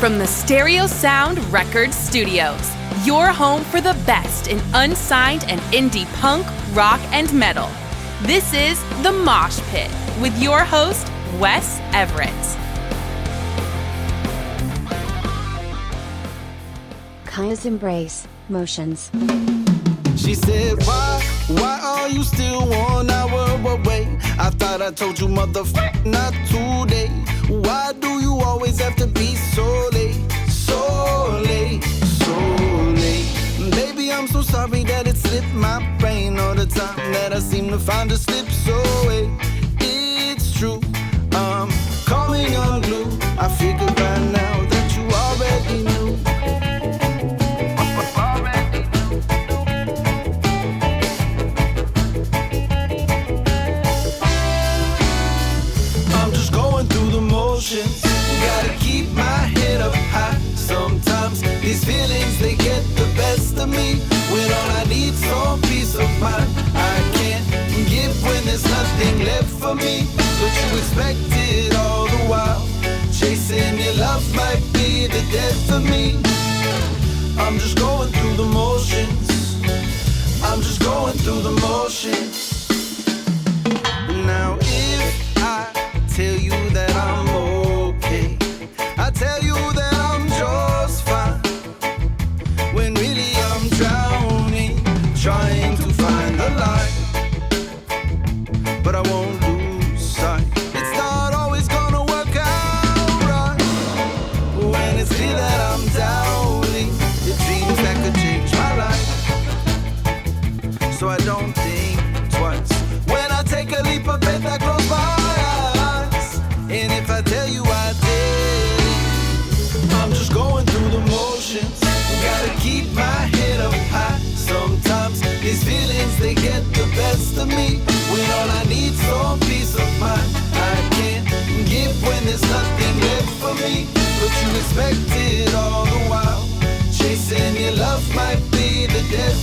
From the Stereo Sound Record Studios, your home for the best in unsigned and indie punk, rock, and metal. This is The Mosh Pit with your host, Wes Everett. Kaya's Embrace, Motions. She said, Why, why are you still one hour away? I thought I told you, motherfucker, not today. Why do you always have to be? So I'm so sorry that it slipped my brain all the time that I seem to find a slip so wait. It's true, I'm calling on glue. I figure by now of me. When all I need some peace of mind, I can't give when there's nothing left for me. But you expected all the while. Chasing your love might be the death of me. I'm just going through the motions. I'm just going through the motions.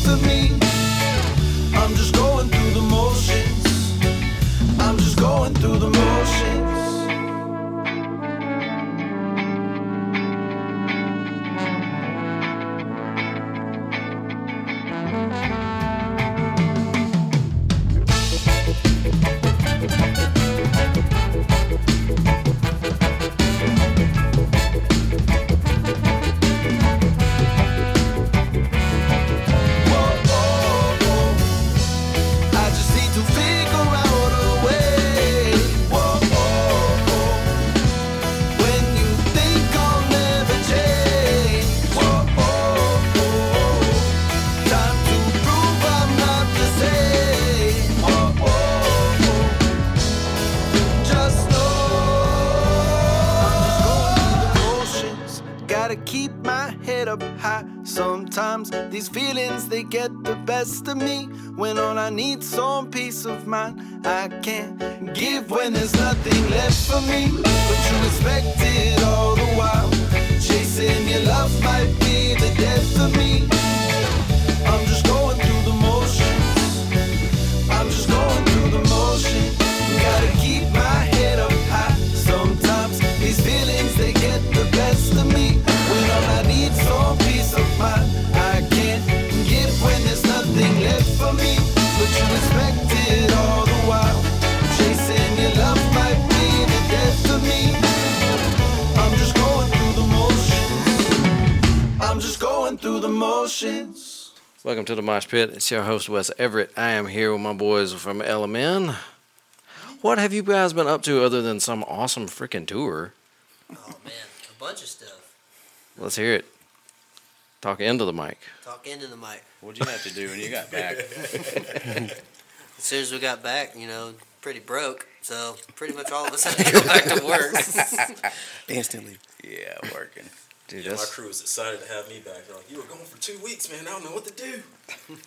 Of me. I'm just going Mosh Pit. It's your host, Wes Everett. I am here with my boys from El Amin. What have you guys been up to other than some awesome freaking tour? Oh man, a bunch of stuff. Let's hear it. Talk into the mic. Talk into the mic. What'd you have to do when you got back? As soon as we got back, you know, pretty broke. So pretty much all of us had to go back to work. Instantly. yeah, working. Dude, Yeah, my crew was excited to have me back. They're like, you were gone for two weeks, man. I don't know what to do.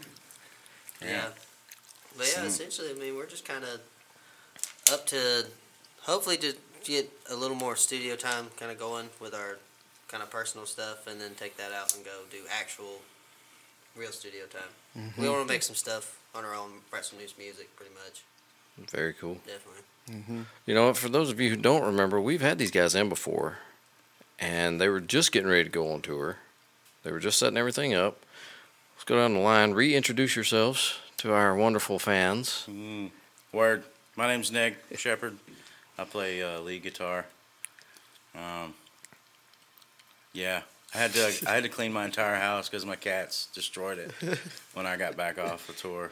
yeah. But yeah, essentially, I mean, we're just kind of up to hopefully to get a little more studio time kind of going with our kind of personal stuff, and then take that out and go do actual real studio time. We mm-hmm. want to make some stuff on our own, write some new music, pretty much. very cool. Definitely. Mm-hmm. You know, for those of you who don't remember, we've had these guys in before, and they were just getting ready to go on tour. They were just setting everything up. Let's go down the line. Reintroduce yourselves to our wonderful fans. Mm, word. My name's Nick Shepard. I play uh, lead guitar. Um, yeah, I had to I had to clean my entire house because my cats destroyed it when I got back off the tour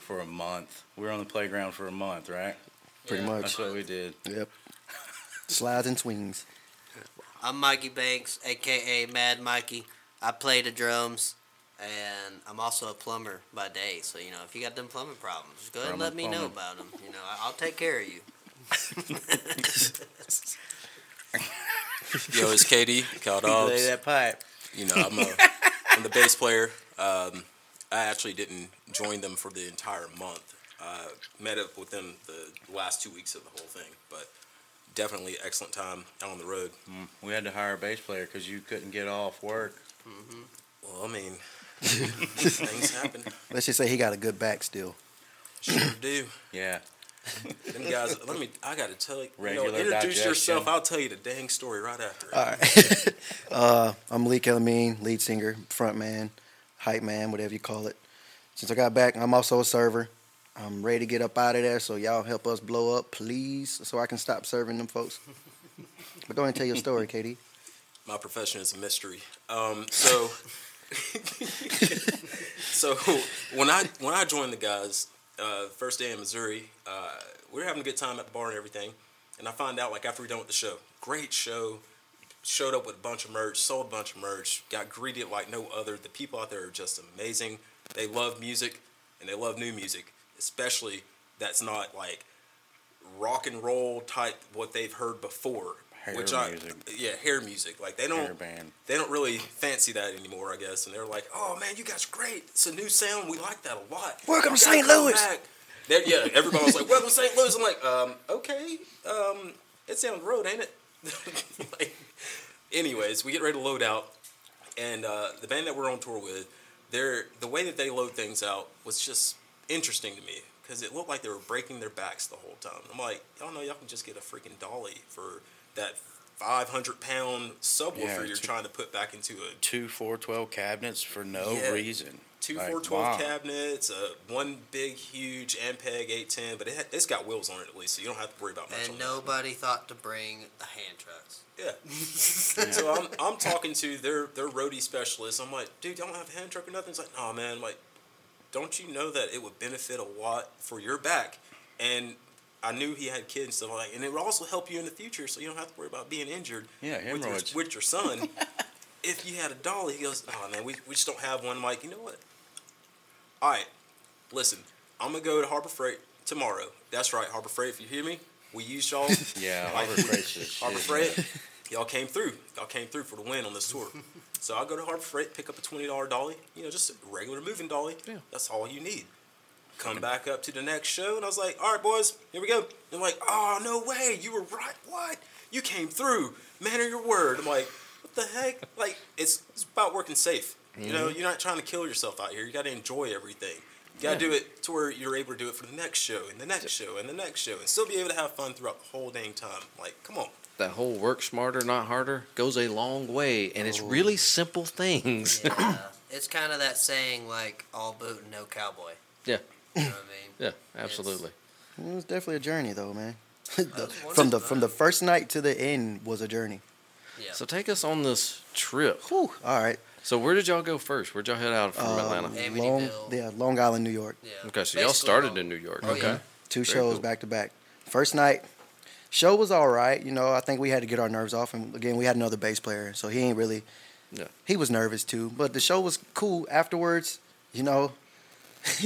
for a month. We were on the playground for a month, right? Pretty Yeah. much. That's what we did. Yep. Slides and swings. I'm Mikey Banks, aka Mad Mikey. I play the drums, and I'm also a plumber by day. So you know, if you got them plumbing problems, go ahead and let me know about them. You know, I- I'll take care of you. Yo, it's Katie, Cal Lay Dobbs. that pipe. You know, I'm, a, I'm the bass player. Um, I actually didn't join them for the entire month. Uh, met up with them the last two weeks of the whole thing, but definitely excellent time out on the road. Mm, we had to hire a bass player because you couldn't get off work. Well, I mean, things happen. Let's just say he got a good back still. Sure do. Yeah. Them guys, let me. I got to tell you. you know, introduce digestion. yourself. I'll tell you the dang story right after. All right. uh, I'm Lee Kelamine, lead singer, front man, hype man, whatever you call it. Since I got back, I'm also a server. I'm ready to get up out of there, so y'all help us blow up, please, so I can stop serving them folks. But go ahead and tell your story, Katie. my profession is a mystery. Um, so, so when I when I joined the guys, uh, first day in Missouri, uh, we were having a good time at the bar and everything, and I find out like after we done with the show, great show, showed up with a bunch of merch, sold a bunch of merch, got greeted like no other. The people out there are just amazing. They love music and they love new music, especially that's not like rock and roll type what they've heard before. Hair which I music. yeah hair music like they don't band. they don't really fancy that anymore, I guess. And they're like, "Oh man, you guys are great. It's a new sound. We like that a lot. Welcome to St. Louis." back." They're- yeah, everybody was like, "Welcome to St. Louis." I'm like, um, okay, um, it's down the road, ain't it? like, anyways, we get ready to load out, and uh, the band that we're on tour with, they're the way that they load things out was just interesting to me because it looked like they were breaking their backs the whole time. I'm like, y'all know y'all can just get a freaking dolly for that 500 pound subwoofer Yeah, you're it's- trying to put back into a Two 412 cabinets for no Yeah. reason. two Like, 412 wow. cabinets, uh, one big huge Ampeg 810, but it ha- it's got wheels on it at least, so you don't have to worry about much. And on that. nobody thought to bring the hand trucks. Yeah. so I'm, I'm talking to their their roadie specialist. I'm like, dude, y'all don't have a hand truck or nothing. It's like, oh man, I'm like, don't you know that it would benefit a lot for your back? And I knew he had kids, so like, and it would also help you in the future, so you don't have to worry about being injured. Yeah, with your, with your son. if you had a dolly, he goes, oh man, we, we just don't have one. I'm like, you know what? All right, listen, I'm gonna go to Harbor Freight tomorrow. That's right, Harbor Freight. If you hear me, we used y'all. Yeah, Harbor Freight's Harbor. Freight, y'all came through. Y'all came through for the win on this tour. so I'll go to Harbor Freight, pick up a twenty dollar dolly. You know, just a regular moving dolly. Yeah. That's all you need. Come back up to the next show, and I was like, "All right, boys, here we go." They're like, "Oh no way, you were right. What? You came through, man of your word." I'm like, "What the heck? Like, it's it's about working safe. You know, mm-hmm. you're not trying to kill yourself out here. You got to enjoy everything." You gotta do it to where you're able to do it for the next show and the next show and the next show and still be able to have fun throughout the whole dang time. Like, come on. That whole work smarter, not harder goes a long way, and it's really simple things. Yeah. it's kind of that saying like all boot and no cowboy. Yeah. You know what I mean? yeah, absolutely. It was definitely a journey, though, man. was from the from the first night to the end was a journey. Yeah. So take us on this trip. Whew. All right. So where did y'all go first? Where'd y'all head out from Um, Atlanta? Long, Amityville. yeah, Long Island, New York. yeah. Okay, so y'all started all- in New York. Oh, okay. yeah. Two Very shows cool. back to back. First night, show was all right. You know, I think we had to get our nerves off, and again, we had another bass player, so he ain't really. Yeah. He was nervous too, but the show was cool afterwards. You know.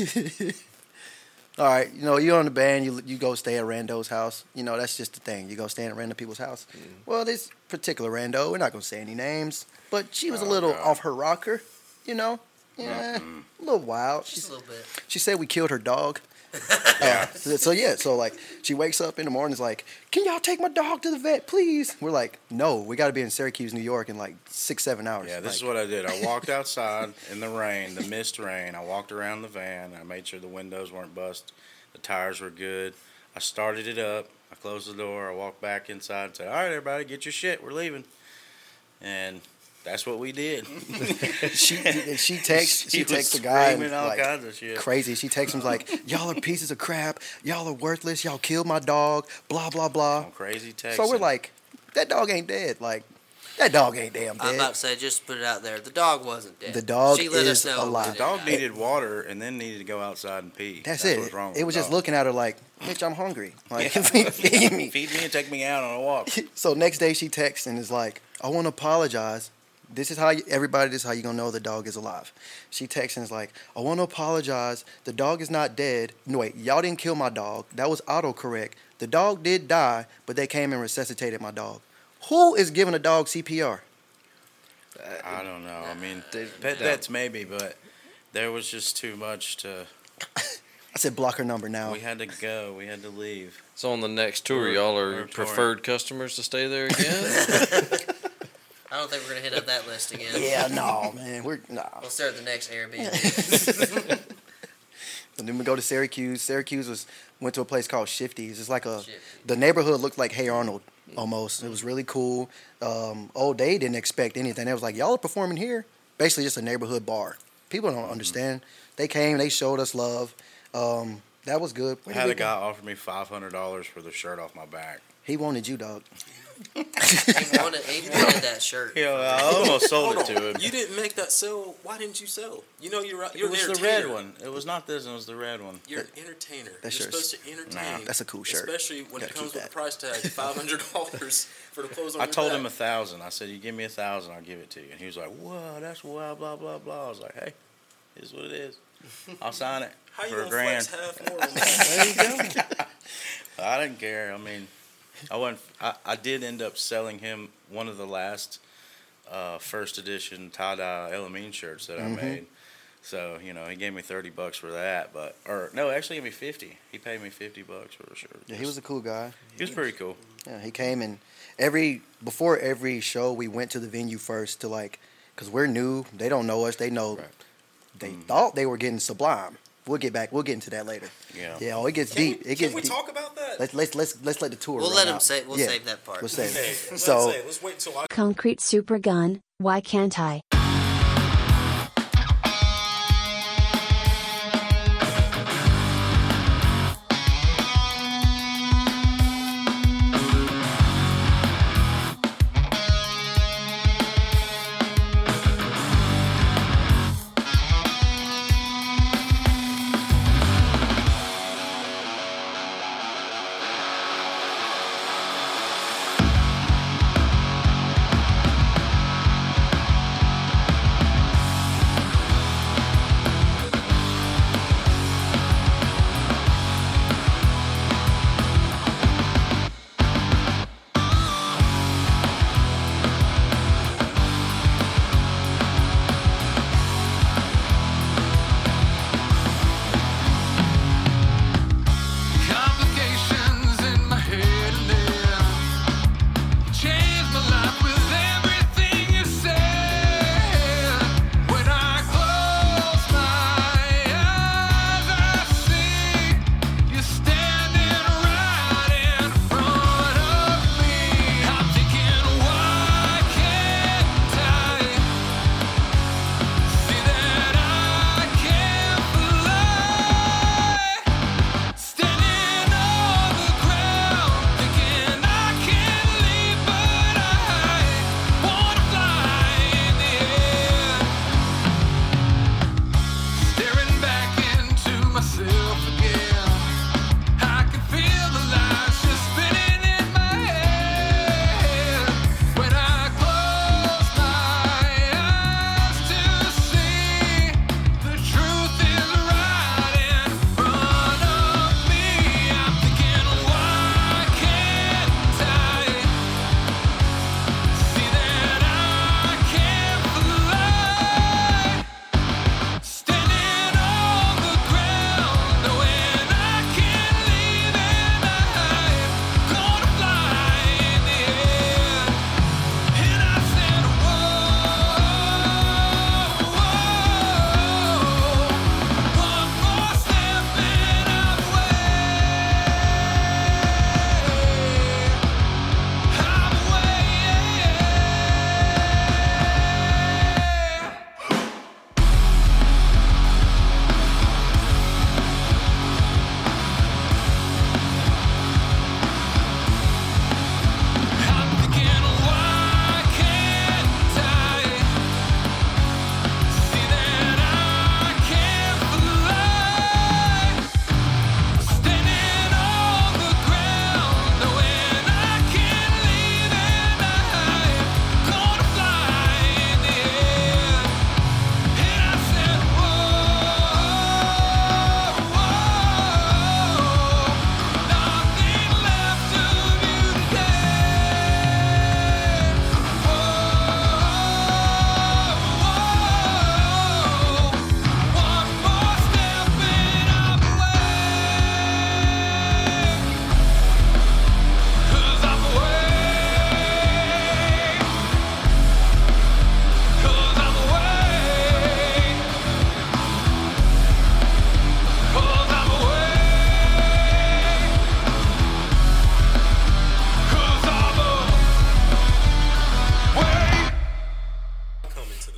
all right, you know, you're on the band. You you go stay at Rando's house. You know, that's just the thing. You go stay at random people's house. Mm. Well, this particular Rando, we're not gonna say any names, but she was a Oh, little God. off her rocker. You know, yeah, a little wild. Just She's, a little bit. she said we killed her dog. Uh, so, yeah, so like she wakes up in the morning, is like, "Can y'all take my dog to the vet, please?" We're like, "No, we got to be in Syracuse, New York, in like six, seven hours." Yeah, this is what I did. I walked outside in the rain, the mist rain. I walked around the van. I made sure the windows weren't bust. The tires were good. I started it up. I closed the door. I walked back inside and said, All right, everybody, get your shit. We're leaving. and that's what we did. she and she texts she, She was texts the guy and, all like, kinds of shit. crazy. She texts him like, "Y'all are pieces of crap. Y'all are worthless. Y'all killed my dog. Blah blah blah." Crazy text. So we're like, "That dog ain't dead. Like, that dog ain't damn I'm dead." about to say, just put it out there. The dog wasn't dead. The dog she let is us know. alive. the dog needed water and then needed to go outside and pee. That's, What it. was wrong with it the was just dog. looking at her like, "Bitch, I'm hungry. Like, feed me." Feed me and take me out on a walk. So next day she texts and is like, "I want to apologize. This is how you, everybody. This is how you gonna know the dog is alive." She texts and is like, "I want to apologize. The dog is not dead. No wait, y'all didn't kill my dog. That was autocorrect. The dog did die, but they came and resuscitated my dog. Who is giving a dog CPR? I don't know. I mean, They- pet no. vets maybe, but there was just too much to. I said block her number now. We had to go. We had to leave. So on the next tour, We're- y'all we're are touring. preferred customers to stay there again. I don't think we're gonna hit up that list again. yeah, no, man, we're nah. We'll start the next Airbnb. And then we go to Syracuse. Syracuse was went to a place called Shifty's. It's like a Shifty. the neighborhood looked like Hey Arnold almost. It was really cool. Um, oh, they didn't expect anything. They was like, y'all are performing here. Basically, just a neighborhood bar. People don't understand. They came. They showed us love. Um, that was good. I Where did had we a go? guy offer me five hundred dollars for the shirt off my back. He wanted you, dog. He wanted, he wanted that shirt. Yeah, I almost sold it to him. You didn't make that sell. Why didn't you sell? You know you're you're it was an the red one. It was not this one. It was the red one. You're an entertainer. That You're supposed to entertain. Nah, that's a cool shirt. Especially when it comes with a price tag, five hundred dollars for the clothes on I your told back. him a thousand. I said, "You give me a thousand, I'll give it to you." And he was like, "Whoa, that's wild, blah blah blah." I was like, "Hey, is what it is. I'll sign it How you for a grand." flex half more on that? I didn't care. I mean, I went. I, I did end up selling him one of the last uh, first edition tie dye El Amin shirts that I Mhm. made. So you know, he gave me thirty bucks for that. But or no, actually, gave me fifty. He paid me fifty bucks for the shirt. Yeah, he was a cool guy. He was pretty cool. Yeah, he came and every before every show we went to the venue first to like because we're new. They don't know us. They know. They thought they were getting Sublime. We'll get back. We'll get into that later. Yeah. Yeah. Oh, it gets Can deep. we, it gets can we deep. talk about that? Let's let's let's let's let the tour. We'll run let him out. say. We'll Yeah, save that part. We'll save. Hey, it. let's So say, let's wait till I. Concrete Super Gun, why can't I?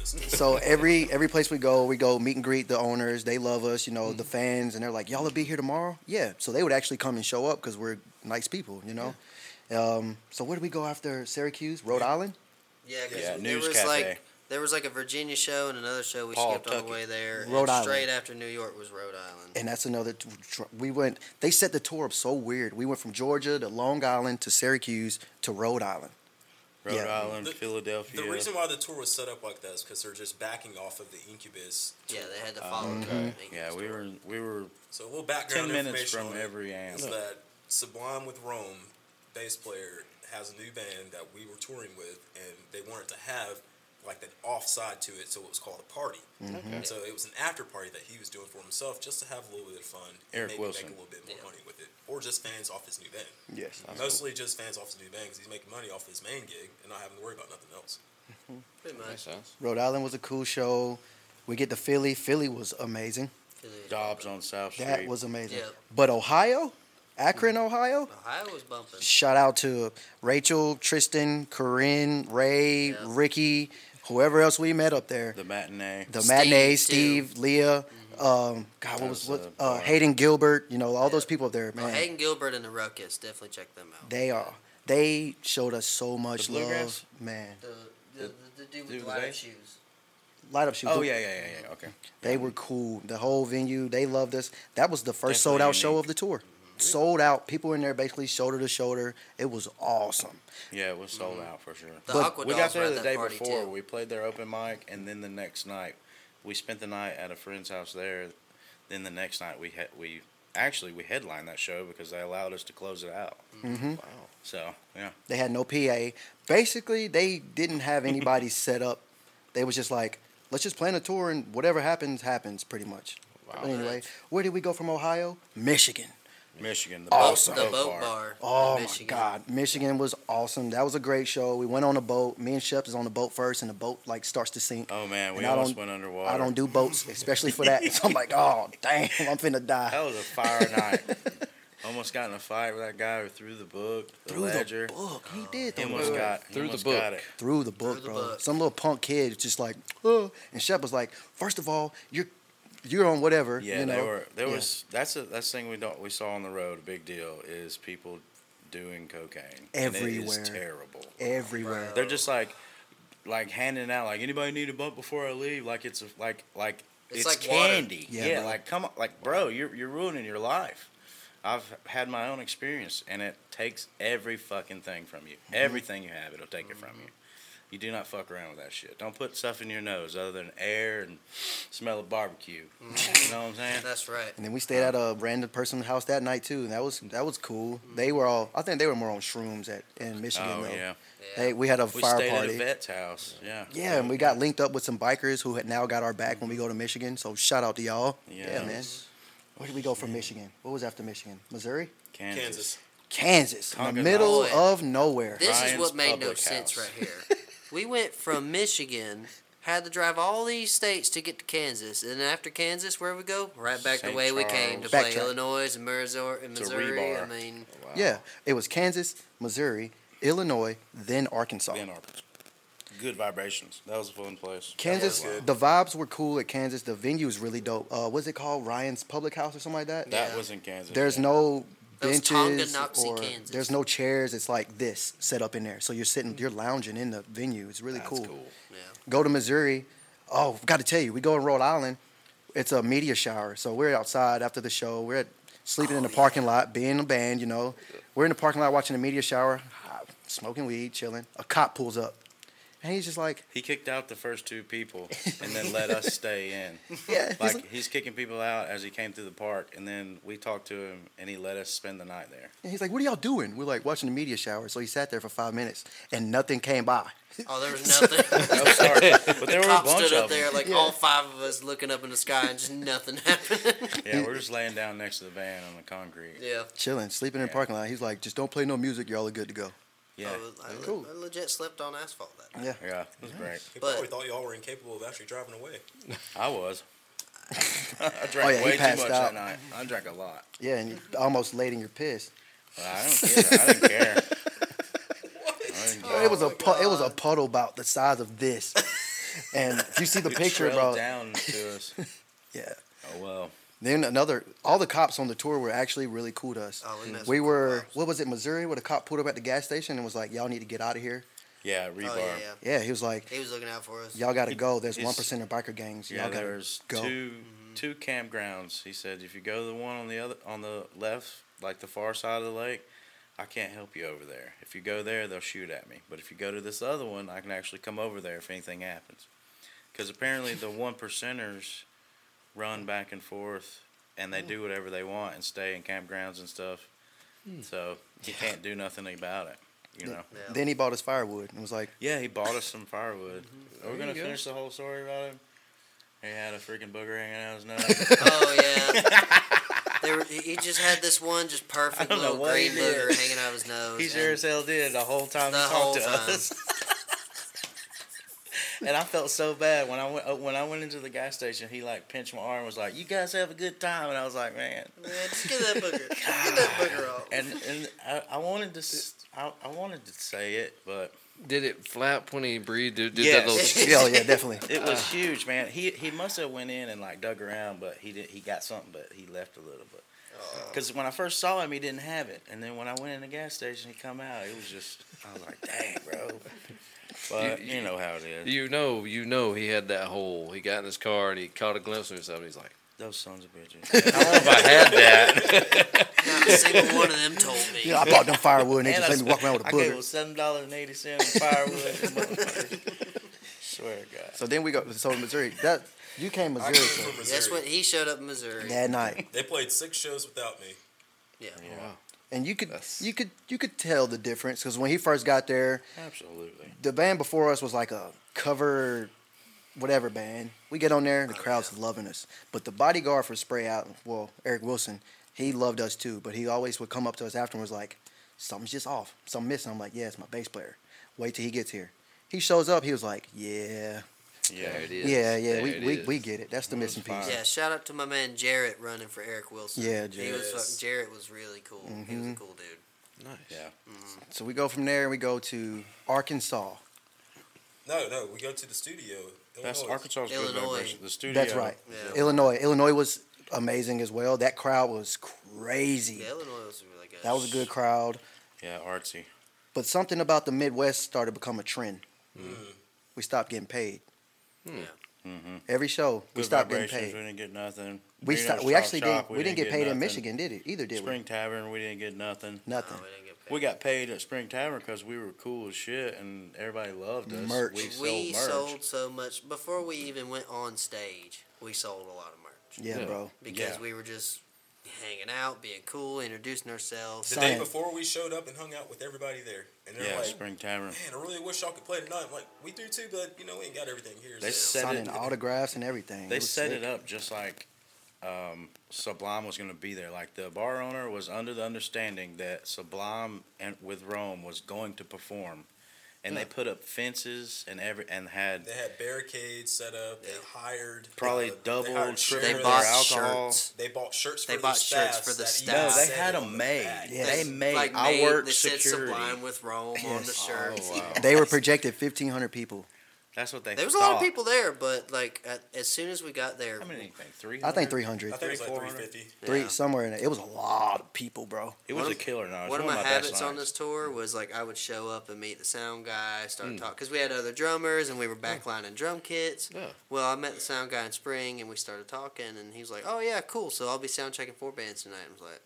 So every every place we go, we go meet and greet the owners. They love us, you know, the fans, and they're like, "Y'all will be here tomorrow." Yeah, so they would actually come and show up because we're nice people, you know. Um, so where did we go after Syracuse? Rhode Island. Yeah, 'cause Yeah, there was Cafe. like there was like a Virginia show and another show we Paul skipped on the way there. Rhode and Island. Straight after New York was Rhode Island. and that's another. t- We went. They set the tour up so weird. We went from Georgia to Long Island to Syracuse to Rhode Island. Rhode Yeah. Island, The- Philadelphia. The reason why the tour was set up like that is because they're just backing off of the Incubus. yeah, they had to follow. Mm-hmm. the yeah, we tour. were we were So a little background ten minutes information from on every amp. is that Sublime with Rome bass player has a new band that we were touring with, and they wanted to have like an offside to it, so it was called a party. Mm-hmm. So it was an after party that he was doing for himself, just to have a little bit of fun and Eric maybe Wilson. make a little bit more Yeah. money with it, or just fans off his new band. Yes. Mostly just fans off his new band because he's making money off his main gig and not having to worry about nothing else. Pretty much. Makes sense. Rhode Island was a cool show. We get to Philly. Philly was amazing. Philly. Dobbs on South Street. That was amazing. Yeah. But Ohio, Akron, Ohio. Ohio was bumping. Shout out to Rachel, Tristan, Corinne, Ray, Yeah. Ricky, whoever else we met up there. the matinee. The Steve, matinee, too. Steve, Leah, um, God, what was was, what? uh, Uh. Hayden Gilbert. You know all Yeah. those people up there, man. Hayden Gilbert and the Ruckus, definitely check them out. They are. They showed us so much The Bluegrass? love, man. The, the, the, the dude dude with with the the lighter bass? shoes. Light up shoes. Oh yeah, yeah, yeah, yeah. Okay. They were cool. The whole venue, they loved us. That was the first sold Definitely out show of the tour. Sold out. People in there basically shoulder to shoulder. It was awesome. Yeah, it was sold out for sure. The But Aqua we got there the day before. too. We played their open mic, and then the next night, we spent the night at a friend's house there. Then the next night, we had we actually we headlined that show because they allowed us to close it out. hmm So yeah, They had no PA. Basically, they didn't have anybody set up. They was just like, let's just plan a tour and whatever happens, happens pretty much. But anyway, where did we go from Ohio? Michigan. Michigan, the Awesome. boat, The boat bar. bar. Oh my Michigan. God, Michigan was awesome. That was a great show. We went on a boat. Me and Shep is on the boat first, and the boat like starts to sink. Oh man, we And I almost don't- went underwater. I don't do boats, especially for that. So I'm like, oh damn, I'm finna die. That was a fire night. Almost got in a fight with that guy who threw the book, the Through ledger. the book, he did. He The almost book. got he Through the book. Got it. through the book, the bro. book. Some little punk kid just like, oh, and Shep was like, first of all, you're you're on whatever. Yeah, you know? they were. There Yeah. was that's a that's the thing we don't we saw on the road. A big deal is people doing cocaine Everywhere. And it is terrible. everywhere. They're just like like handing out like anybody need a bump before I leave. Like it's a, like like It's it's, like water. candy. Yeah, Yeah, like come on, like bro, you're you're ruining your life. I've had my own experience, and it takes every fucking thing from you. Mm-hmm. Everything you have, it'll take it from you. You do not fuck around with that shit. Don't put stuff in your nose other than air and smell of barbecue. Mm-hmm. You know what I'm saying? That's right. And then we stayed at a random person's house that night too, and that was that was cool. Mm-hmm. They were all, I think they were more on shrooms at in Michigan Oh though. yeah. Yeah. They, we had a We fire stayed party. at a vet's house. Yeah. Yeah, and we got linked up with some bikers who had now got our back when we go to Michigan. So shout out to y'all. Yeah. man. Where did we go from Michigan? What was after Michigan? Missouri? Kansas. Kansas. Kansas, in the middle of nowhere. This is what made no Public sense right here. We went from Michigan, had to drive all these states to get to Kansas, and then after Kansas, where we go? Right back the St. way we came to Charles. play Backtrack. Illinois and Missouri. And To Missouri. I Rebar. mean, Yeah, it was Kansas, Missouri, Illinois, then Arkansas. Then our good vibrations. That was a fun place. Kansas, That was good. the vibes were cool at Kansas. The venue was really dope. Uh, what's it called? Ryan's Public House or something like that. That Yeah. was in Kansas. There's yeah. no Was benches or Kansas. there's no chairs. It's like this set up in there. So you're sitting, you're lounging in the venue. It's really That's cool. cool. yeah. Go to Missouri. Oh, got to tell you, we go in Rhode Island. It's a media shower. So we're outside after the show. We're at, sleeping in Oh, the parking lot, being a band, you know. We're in the parking lot watching a media shower, smoking weed, chilling. A cop pulls up. And he's just like, He kicked out the first two people and then let us stay in. yeah. he's Like like- he's kicking people out as he came through the park, and then we talked to him, and he let us spend the night there. And he's like, "What are y'all doing?" We're like watching the media shower. So he sat there for five minutes, and nothing came by. Oh, there was nothing. Oh, sorry, but there were a bunch stood up of there, them. like all five of us looking up in the sky, and just nothing happened. Yeah, we're just laying down next to the van on the concrete. yeah. Chilling, sleeping in the parking lot. He's like, "Just don't play no music. Y'all are good to go." Yeah, Oh, I, Cool. I legit slept on asphalt that night. Yeah. yeah, it was great. He But- probably thought y'all were incapable of actually driving away. I was. I drank Oh, yeah, he way too passed much out. that night. I drank a lot. Yeah, and you almost laid in your piss. But I don't care. I didn't care. I didn't care. it was a Oh my pu- it was a God. puddle about the size of this. And if you see the It picture, trailed bro. down to us. Yeah. Oh well. Then another, all the cops on the tour were actually really cool to us. Oh, we messed we with cool were, what was it, Missouri, where the cop pulled up at the gas station and was like, "Y'all need to get out of here." Yeah, rebar. Oh yeah, yeah. Yeah, he was like, He was looking out for us. "Y'all got to go. There's It's- one percent of biker gangs. Yeah, Y'all got to there's go." two mm-hmm. two campgrounds. He said if you go to the one on the other on the left, like the far side of the lake, I can't help you over there. If you go there, they'll shoot at me. But if you go to this other one, I can actually come over there if anything happens. Because apparently the one percenters run back and forth and they hmm. do whatever they want and stay in campgrounds and stuff. Hmm. So you can't do nothing about it. You know. Yeah. Then he bought us firewood and was like, Yeah, he bought us some firewood. Mm-hmm. Are we There gonna you go. finish the whole story about him? He had a freaking booger hanging out his nose. Oh yeah. They were, he he just had this one just perfect I don't know little green booger hanging out of his nose. He sure as hell did the whole time The he whole talked to time. us. and I felt so bad when I went uh, when I went into the gas station. He like pinched my arm, and was like, "You guys have a good time," and I was like, "Man." Man, just get that booger. Get that booger off. And and I, I wanted to s- I, I wanted to say it, but Did it flap when he breathed? Did, did Yes. that little "Yeah, yeah, definitely." it was huge, man. He he must have went in and like dug around, but he did he got something, but he left a little bit. Because when I first saw him, he didn't have it, and then when I went in the gas station, he come out. It was just I was like, "Dang, bro." But you, You- know how it is. You know, you know, he had that hole. He got in his car and he caught a glimpse of himself. He's like, Those sons of bitches. "I don't know if I had that." Not a single one of them told me. Yeah, I bought them firewood and they just I let me walk around with a I gave him booger. seven dollars and eighty cents in firewood. motherfucker. Swear to God. So then we go. So Missouri, that you came I Missouri came from Missouri. That's when he showed up in Missouri. that night, They played six shows without me. Yeah. Oh, wow. And you could That's- you could you could tell the difference because when he first got there, Absolutely. the band before us was like a cover whatever band. We get on there, the oh, crowd's loving us. But the bodyguard for Spray Out, well, Eric Wilson, he loved us too. But he always would come up to us afterwards like, something's just off, something missing. I'm like, yeah, it's my bass player. Wait till he gets here. He shows up. He was like, yeah, Yeah. There it is. yeah, yeah. There We, we, is. we get it. That's the missing piece. Yeah, shout out to my man Jarrett running for Eric Wilson. Yeah, He was Jarrett. fucking, Jarrett was really cool. He was a Mhm. cool dude. Nice. Yeah. So we go from there and we go to Arkansas. No, no, we go to the studio. That's Illinois. Arkansas's Illinois. The studio. That's right. Yeah. Illinois. Illinois was amazing as well. That crowd was crazy. Yeah, Illinois was really good. That was a good crowd. Yeah, artsy. But something about the Midwest started to become a trend. Mm. We stopped getting paid. Yeah. Mm-hmm. Every show, we Good stopped getting paid. We didn't get nothing. We Reno's stopped. We actually Shop, didn't. We, didn't get paid in. Michigan, did it? Either did Spring Tavern, we didn't get nothing. Nothing. No, we didn't get paid. We got paid at Spring Tavern because we were cool as shit and everybody loved us. Merch. We sold we merch. sold so much before we even went on stage. We sold a lot of merch Yeah, Yeah. bro. because Yeah. we were just hanging out, being cool, introducing ourselves. The Sign. day before we showed up and hung out with everybody there, and they're Yeah, like, Spring Tavern. "Man, I really wish y'all could play tonight." I'm like, "We do too, but you know, we ain't got everything here." They so. set Signing it. autographs and everything. They was set sick. it up just like um, Sublime was going to be there. Like the bar owner was under the understanding that Sublime and with Rome was going to perform, and they put up fences and every and had They had barricades set up. They hired Probably uh, double, They, hired triple They sheriffs. their bought alcohol. shirts. They bought shirts. For They the bought shirts staff for the staff. No, they had them made. back. Yeah. They made. like I made, worked that said security. Sublime with Rome on the shirts. Oh, wow. They were projected 1,500 people. That's what they. There was a lot of people there, but like at, as soon as we got there, How many? think? Three. I think 300. I think it was like 300. 350. Three Yeah. somewhere in there. It was a lot of people, bro. It was One a killer night. It was one of my best habits on this tour was like I would show up and meet the sound guy, start Hmm. talking because we had other drummers and we were backlining drum kits. Yeah. Well, I met the sound guy in spring and we started talking and he was like, "Oh yeah, cool. So I'll be sound checking four bands tonight." I was like,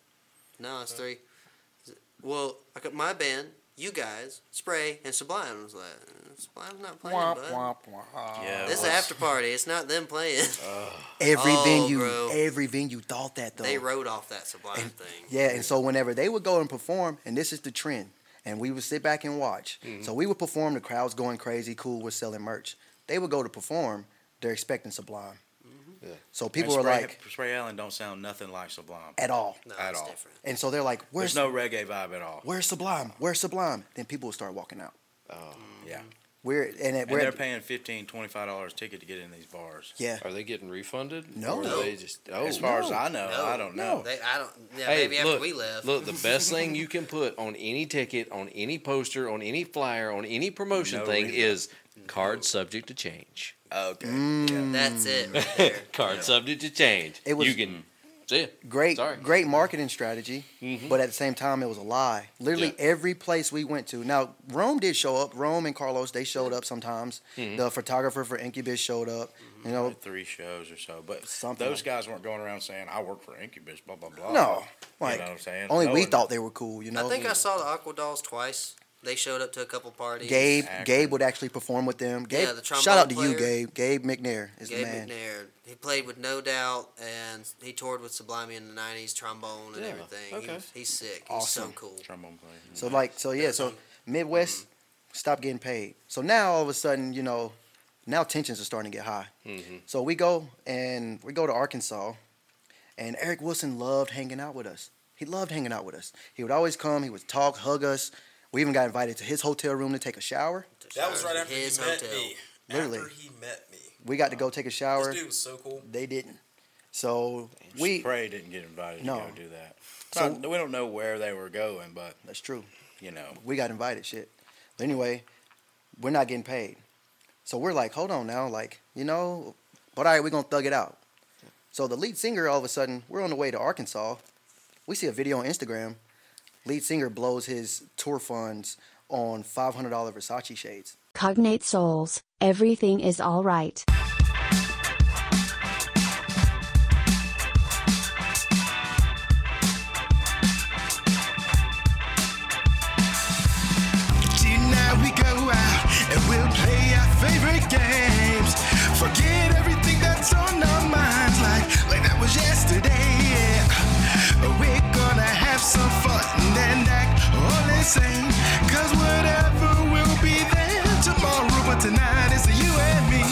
"No, it's three. Well, I got my band, you guys, Spray, and Sublime. I was like, Sublime's not playing, Womp, bud. womp, womp. Yeah, This is was- after party. It's not them playing. Every Oh, venue, bro. every venue thought that though. they wrote off that Sublime And- thing. Yeah, and so whenever they would go and perform, and this is the trend, and we would sit back and watch. Mm-hmm. So we would perform, the crowd's going crazy, cool, we're selling merch. They would go to perform, they're expecting Sublime. Yeah. So people and were Spray, like, Spray Allen don't sound nothing like Sublime. at all. No, At it's all. different. And so they're like, where's There's no reggae vibe at all. where's Sublime? Where's Sublime? Then people would start walking out. Oh. Yeah. We're and, it, And we're they're paying 15 $25 ticket to get in these bars. yeah. Are they getting refunded? No. Or No. they just oh as far no. as I know, No, I don't know. They, I don't. Yeah, Hey, maybe look, we left. look, the best thing you can put on any ticket, on any poster, on any flyer, on any promotion No thing refund. is card subject to change. Okay. Mm. That's it right there. Card subject to change. It was- you can see it. Great, Sorry. great marketing strategy, Mhm. but at the same time, it was a lie. Literally Yeah. every place we went to. Now, Rome did show up. Rome and Carlos, they showed up sometimes. Mhm. The photographer for Incubus showed up. You know, Like three shows or so, but Something those like- guys weren't going around saying I work for Incubus, blah blah blah. no, you like know what I'm saying. only No we one- thought they were cool. You know, I think I saw the Aqua Dolls twice. They showed up to a couple parties. Gabe, Akron. Gabe would actually perform with them. Gabe, Yeah, the shout out to trombone you. Gabe. Gabe McNair is Gabe the man. McNair. He played with No Doubt, and he toured with Sublime in the '90s, trombone and Yeah, everything. Okay. was- he's sick. Awesome. He's so cool. trombone player. So like, so yeah, so Midwest stopped getting paid. So now all of a sudden, you know, now tensions are starting to get high. Mm-hmm. So we go and we go to Arkansas, and Eric Wilson loved hanging out with us. He loved hanging out with us. He would always come. He would talk, hug us. We even got invited to his hotel room to take a shower. That was right after His he met hotel. me. Literally. After he met me. We got to go take a shower. This dude was so cool. They didn't. So we. Pray didn't get invited No. to go do that. So- Not- we don't know where they were going, but That's true. you know, we got invited. Shit. But anyway, we're not getting paid. So we're like, hold on now, like, you know, but all right, we're gonna thug it out. So the lead singer, all of a sudden, we're on the way to Arkansas. We see a video on Instagram. Lead singer blows his tour funds on five hundred dollar Versace shades. Cognate souls, everything is alright. Tonight we go out and we'll play our favorite games. Forget everything that's on our minds, like like that was yesterday. Yeah. We're gonna have some fun and act insane. Cause whatever will be there tomorrow, but tonight it's you and me.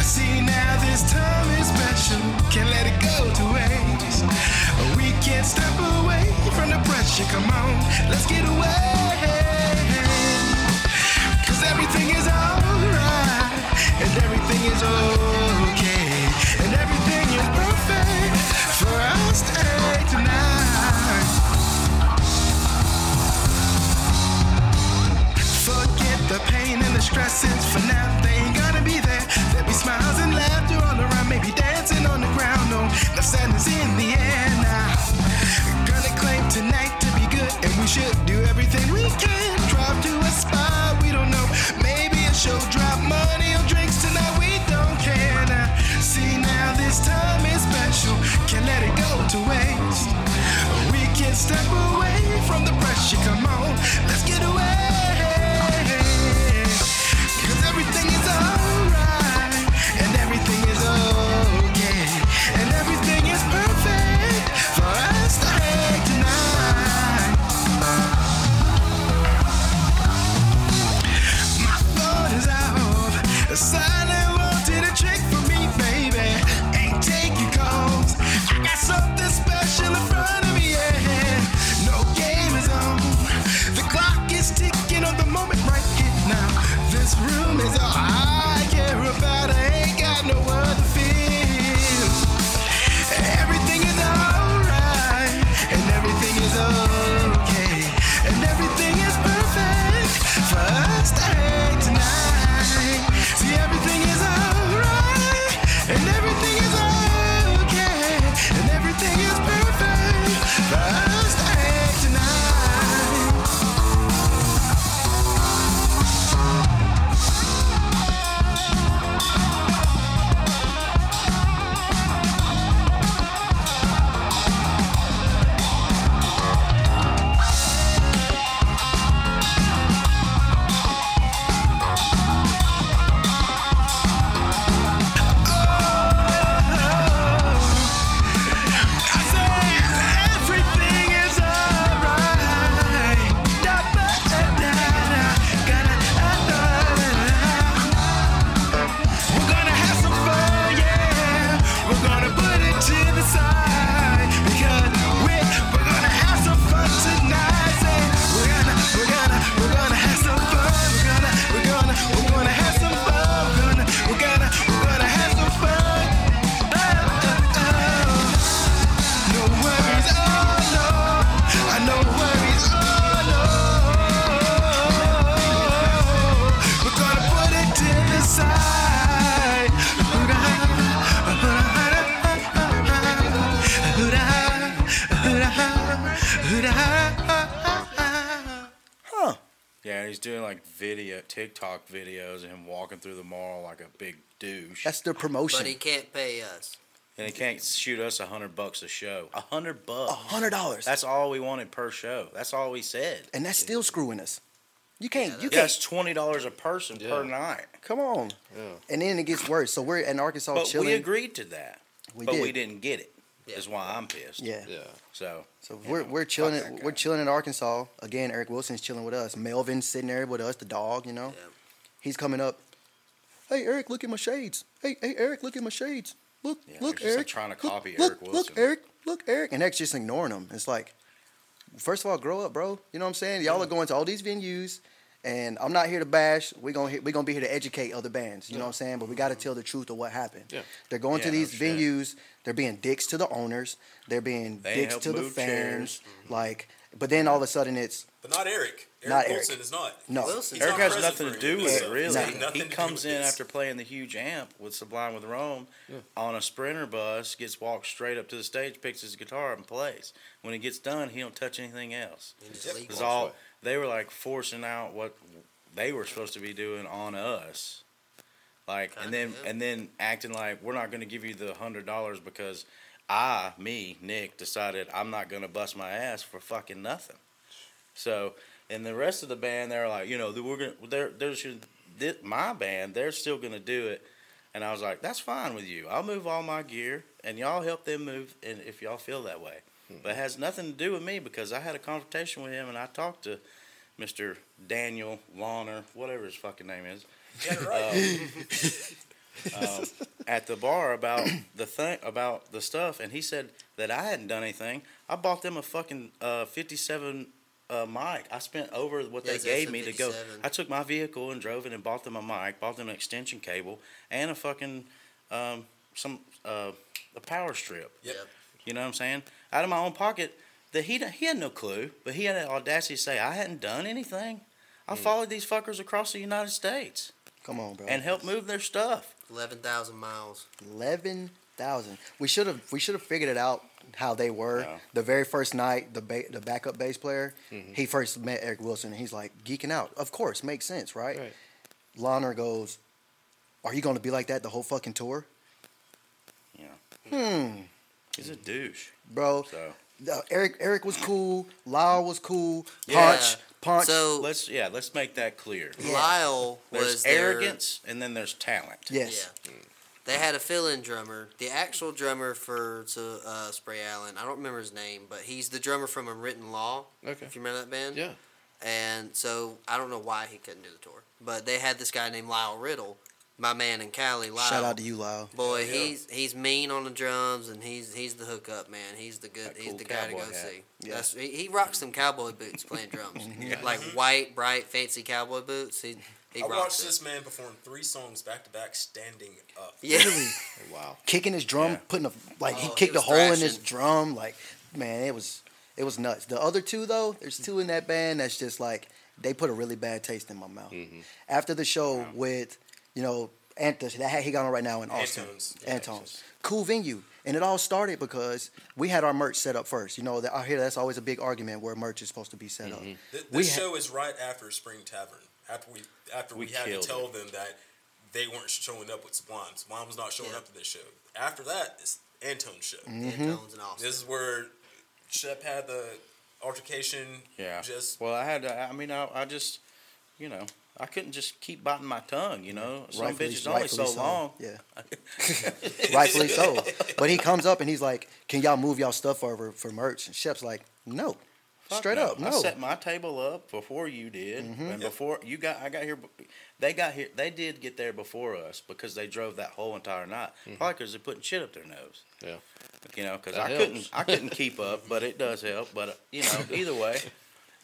See now this time is special, can't let it go to waste. We can't step away from the pressure, come on, let's get away. Cause everything is alright, and everything is okay, douche. That's their promotion. But he can't pay us. and he can't shoot us a hundred bucks a show. A hundred bucks. A hundred dollars. That's all we wanted per show. That's all we said. and that's still screwing us. You can't. Yeah, you Yeah, can't. it's twenty dollars a person per night. Come on. Yeah. And then it gets worse. So we're in Arkansas But chilling. we agreed to that. We but did. we didn't get it. Yeah. Is why I'm pissed. Yeah. Yeah. So So we're know, we're chilling. that. We're chilling in Arkansas again. Eric Wilson's chilling with us. Melvin's sitting there with us. The dog, you know. Yeah. He's coming up. Hey Eric, look at my shades. Hey hey Eric, look at my shades. Look Yeah, look they're just, like, Eric. trying to Look, copy look, Eric Look Wilson. Eric. Look Eric. And Eric's just ignoring him. It's like, first of all, grow up, bro. You know what I'm saying? Y'all are going to all these venues. And I'm not here to bash. We're gonna we gonna be here to educate other bands. You know what I'm saying? But we got to tell the truth of what happened. Yeah. They're going to Yeah, no these shit. venues. They're being dicks to the owners. They're being They dicks to the move fans. chairs. Like, but then all of a sudden it's But not Eric. Eric Not Eric. Wilson is not. no. Wilson's Eric not has nothing to do with it, really. Nothing. Nothing He comes in this. after playing the huge amp with Sublime with Rome on a Sprinter bus, gets walked straight up to the stage, picks his guitar and plays. When he gets done, he don't touch anything else. He just Yep. leaves. It's all they were like forcing out what they were supposed to be doing on us. Like and then Kinda, and then acting like we're not gonna give you the hundred dollars because I, me, Nick, decided I'm not gonna bust my ass for fucking nothing. So and the rest of the band they're like you know we're gonna they're they're this, my band they're still gonna do it. And i was like that's fine with you. I'll move all my gear and y'all help them move and if y'all feel that way. Hmm. but it has nothing to do with me because i had a conversation with him and i talked to mr daniel lawner whatever his fucking name is. Yeah, right. um, um, at the bar about the thing about the stuff and he said that i hadn't done anything. I bought them a fucking uh, 57 a mic. I spent over what they gave me to go. I took my vehicle and drove it and bought them a mic, bought them an extension cable, and a fucking um, some uh, a power strip. Yeah. You know what I'm saying? Out of my own pocket. That he he had no clue, but he had the audacity to say I hadn't done anything. I mm. followed these fuckers across the United States. Come on, bro. And helped move their stuff. Eleven thousand miles. Eleven thousand. We should have we should have figured it out how they were. Yeah. The very first night, the ba- the backup bass player, he first met Eric Wilson. and He's like geeking out. Of course, makes sense, right? Right. Lawner goes, "Are you going to be like that the whole fucking tour?" Yeah. Hmm, He's a douche. bro. So Uh, Eric Eric was cool. Lyle was cool. Yeah. Punch punch. So let's yeah, let's make that clear. Lyle There's was their- arrogance and then there's talent. yes. Yeah. They had a fill-in drummer. The actual drummer for so, uh, Spray Allen, I don't remember his name, but he's the drummer from Unwritten Law. Okay. If you remember that band. Yeah. And so I don't know why he couldn't do the tour, but they had this guy named Lyle Riddle, my man in Cali. Lyle. Shout out to you, Lyle. Boy, he's he's mean on the drums, and he's he's the hookup man. He's the good. That he's cool the guy to go hat. see. Yeah. That's he, he rocks some cowboy boots playing drums, yeah. like white, bright, fancy cowboy boots. He he I watched it. this man perform three songs back to back standing up. Yeah. Wow. Kicking his drum, Yeah. putting a like he Oh, he kicked a was hole in his drum. Like man, it was it was nuts. The other two though, there's two in that band that's just like they put a really bad taste in my mouth. Mm-hmm. After the show with you know Anthony, that hat he got on right now in Austin, Antones. Antones, cool venue, and it all started because we had our merch set up first. You know, that I hear that's always a big argument where merch is supposed to be set up. Mm-hmm. Th- This, We ha- show is right after Spring Tavern. After we after we, We had to killed tell them that they weren't showing up with Sublime. Sublime was not showing Yeah. up to this show. After that, it's Antone's show. Mm-hmm. Antones and Austin. This is where Shep had the altercation. Yeah. Just well, I had to. I mean, I, I just, you know, I couldn't just keep biting my tongue. You know, some Rightfully- bitches only rightfully so long. Yeah, rightfully so. But he comes up and he's like, "Can y'all move y'all stuff over for merch?" And Shep's like, "No, Fuck straight no. up, no." I set my table up before you did, mm-hmm, and before you got, I got here. They got here. They did get there before us because they drove that whole entire night. Mm-hmm. Probably because they're putting shit up their nose. Yeah. You know, because I helps. couldn't, I couldn't keep up, but it does help. But you know, either way,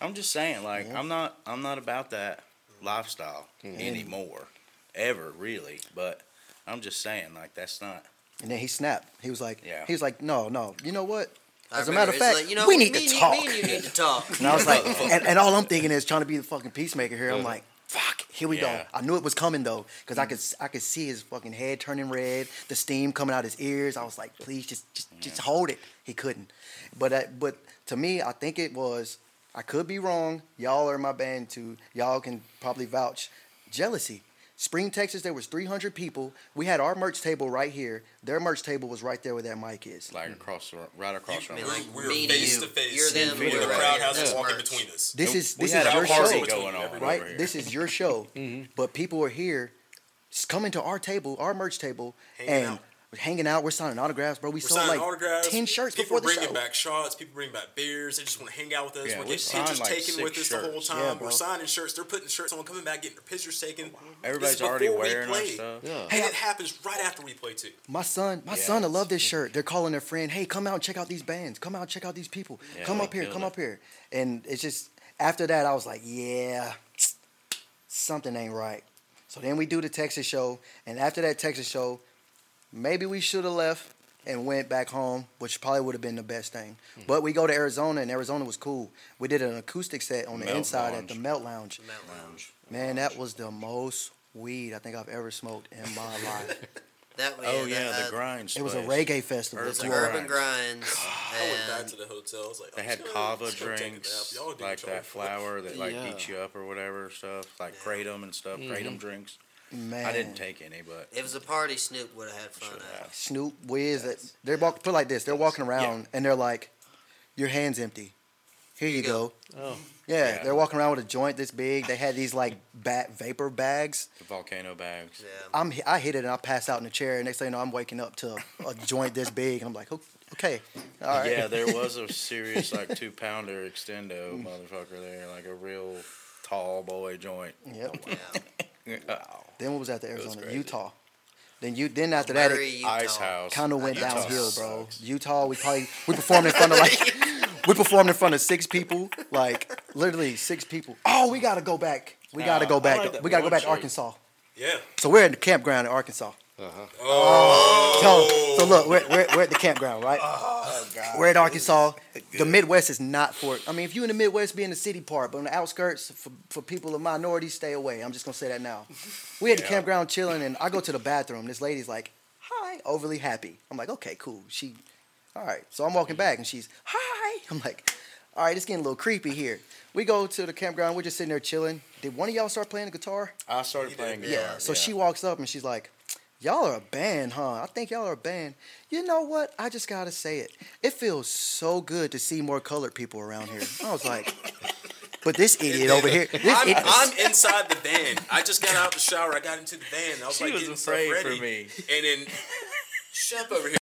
I'm just saying, like, I'm not, I'm not about that lifestyle mm-hmm. anymore, ever really. But I'm just saying, like, that's not. And then he snapped. He was like, Yeah. he was like, "No, no. You know what? As a matter of fact, like, you know, we need to you- talk." You need to talk. And I was like, and, and all I'm thinking is trying to be the fucking peacemaker here. I'm Yeah. like, fuck, here we Yeah. go. I knew it was coming though, because I could I could see his fucking head turning red, the steam coming out his ears. I was like, please just just just hold it. He couldn't. But uh, but to me, I think it was. I could be wrong. Y'all are my band too. Y'all can probably vouch. Jealousy. Spring, Texas, there was 300 people. We had our merch table right here. Their merch table was right there where that mic is. Like mm-hmm. across, right across I from mean, us. like We're me face you. to face. You're them. The we're away. crowd right. has That's to walk in between us. This is this is your show, going on right? This is your show, but people are here, coming to our table, our merch table, Hanging and out. We're hanging out. We're signing autographs, bro. We We're sold like autographs. ten shirts people before the bringing back shots. People bringing back beers. They just want to hang out with us. Yeah, we're we getting pictures like taken with us the whole time. Yeah, we're signing shirts. They're putting shirts on, coming back, getting their pictures taken. Everybody's This is already before we wearing our played. stuff. Yeah. And it happens right after we play too. My son, my Yeah, son, I love this shirt. They're calling their friend, "Hey, come out and check out these bands. Come out and check out these people. Yeah, come up here, come it. up here." And it's just after that, I was like, "Yeah, something ain't right." So then we do the Texas show, and after that Texas show, maybe we should have left and went back home, which probably would have been the best thing. Hmm. But we go to Arizona, and Arizona was cool. We did an acoustic set on the Melt inside at the Melt Lounge. Mount Lounge. Man, that was the most weed I think I've ever smoked in my life. That way. Oh that, yeah, uh, the grinds. It was a reggae festival. It was Urban Urban Grinds. Grinds. I went back to the hotel. I was like, They I'm had just kava just gonna take a drinks, nap. Y'all do like that flour that like Yeah. beats you up or whatever stuff, like kratom and stuff, kratom drinks. Man, I didn't take any, but It was a party Snoop would have had fun at. have. Snoop, Wiz, that they're walk, put like this. They're walking around and they're like, "Your hands empty. Here you go." Oh. Yeah, Yeah. they're walking around with a joint this big. They had these like bat vapor bags. the volcano bags. Yeah. I'm I hit it and I pass out in the chair. Next thing you know, I'm waking up to a joint this big. And I'm like, "Oh, okay, all right. Yeah, there was a serious like two pounder extendo motherfucker there, like a real tall boy joint. Yep. Oh, yeah. Oh, Then what was that? The was Arizona. Utah. Then you then after that, it Ice house. kind of went Utah downhill, bro. sucks. Utah, we probably we performed in front of like we performed in front of six people, like literally six people. Oh, we gotta go back. We gotta Nah, go back. like we gotta go one back to. Arkansas. Yeah. So we're in the campground in Arkansas. Oh. So, so look, we're, we're, we're at the campground, right? We're at Arkansas. The Midwest is not for. I mean, if you're in the Midwest, be in the city part, but on the outskirts, for, for people of minorities, stay away. I'm just gonna say that now. We at the campground chilling, and I go to the bathroom. This lady's like, "Hi," overly happy. I'm like, "Okay, cool." She, all right. So I'm walking back, and she's, "Hi." I'm like, "All right, it's getting a little creepy here." We go to the campground. We're just sitting there chilling. Did one of y'all start playing the guitar? I started playing did. guitar. Yeah. So she walks up and she's like, Y'all are a band, huh? I think y'all are a band. You know what? I just gotta say it. It feels so good to see more colored people around here. I was like, but this idiot over here, this I'm, idiot, I'm inside the van. I just got out of the shower. I got into the van. I was She like was getting afraid stuff for me. And then Shep over here.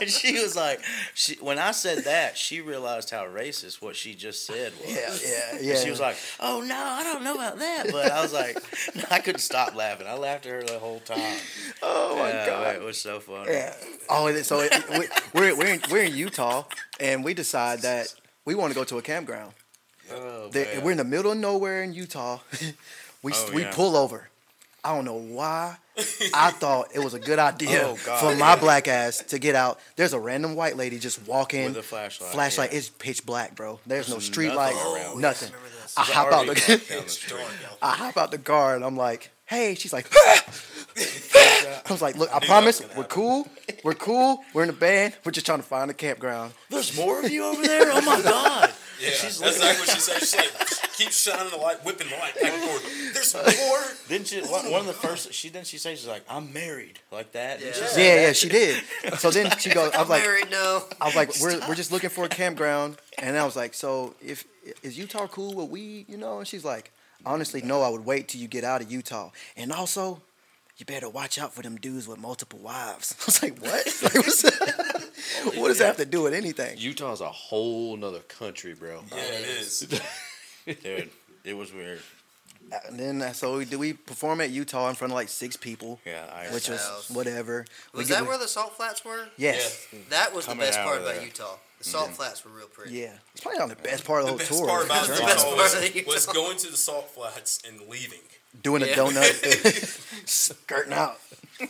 And she was like, she, when I said that, she realized how racist what she just said was. yeah, yeah, And she was like, "Oh no, I don't know about that," but I was like, I couldn't stop laughing. I laughed at her the whole time. oh my Yeah, god. it was so funny. Yeah. Oh, so it, we, we're we're in, we're in Utah, and we decide that we want to go to a campground. Oh, man. we're in the middle of nowhere in Utah. we Oh, we yeah. pull over. I don't know why. I thought it was a good idea Oh, God, for my yeah. black ass to get out. There's a random white lady just walking With a flashlight, Flashlight yeah. is pitch black, bro. There's, no There's street nothing light, around. Oh, nothing. Remember this? I hop out the the. I hop out the car and I'm like, hey. She's like, I was like, look, I knew promise we're cool. We're cool. We're in the band. We're just trying to find a campground. There's more of you over there. Oh my god. Yeah, that's exactly what she said. She's like, keep shining the light, whipping the light back and forth. There's more. Then she one, one of the first she then she says she's like I'm married like that. And she Yeah. Yeah, that. yeah, she did. So then she goes, I I'm was like, married now. I was like, we're, we're just looking for a campground. And I was like, so if is Utah cool with weed, you know? And she's like, honestly, no, I would wait till you get out of Utah. And also, you better watch out for them dudes with multiple wives. I was like, what? Like, what's what does that have to do with anything? Utah's a whole nother country, bro. Yeah, it is. Dude, it was weird. And then uh, so we, did we perform at Utah in front of like six people, Yeah, I which was House. whatever. We Was get- that where the salt flats were? Yes. That was the best part about there. Utah. The salt flats were real pretty. Yeah. It's probably not the best part of the, The whole best tour. part about The best part was, of Utah. was going to the salt flats and leaving. Doing a donut, skirting out.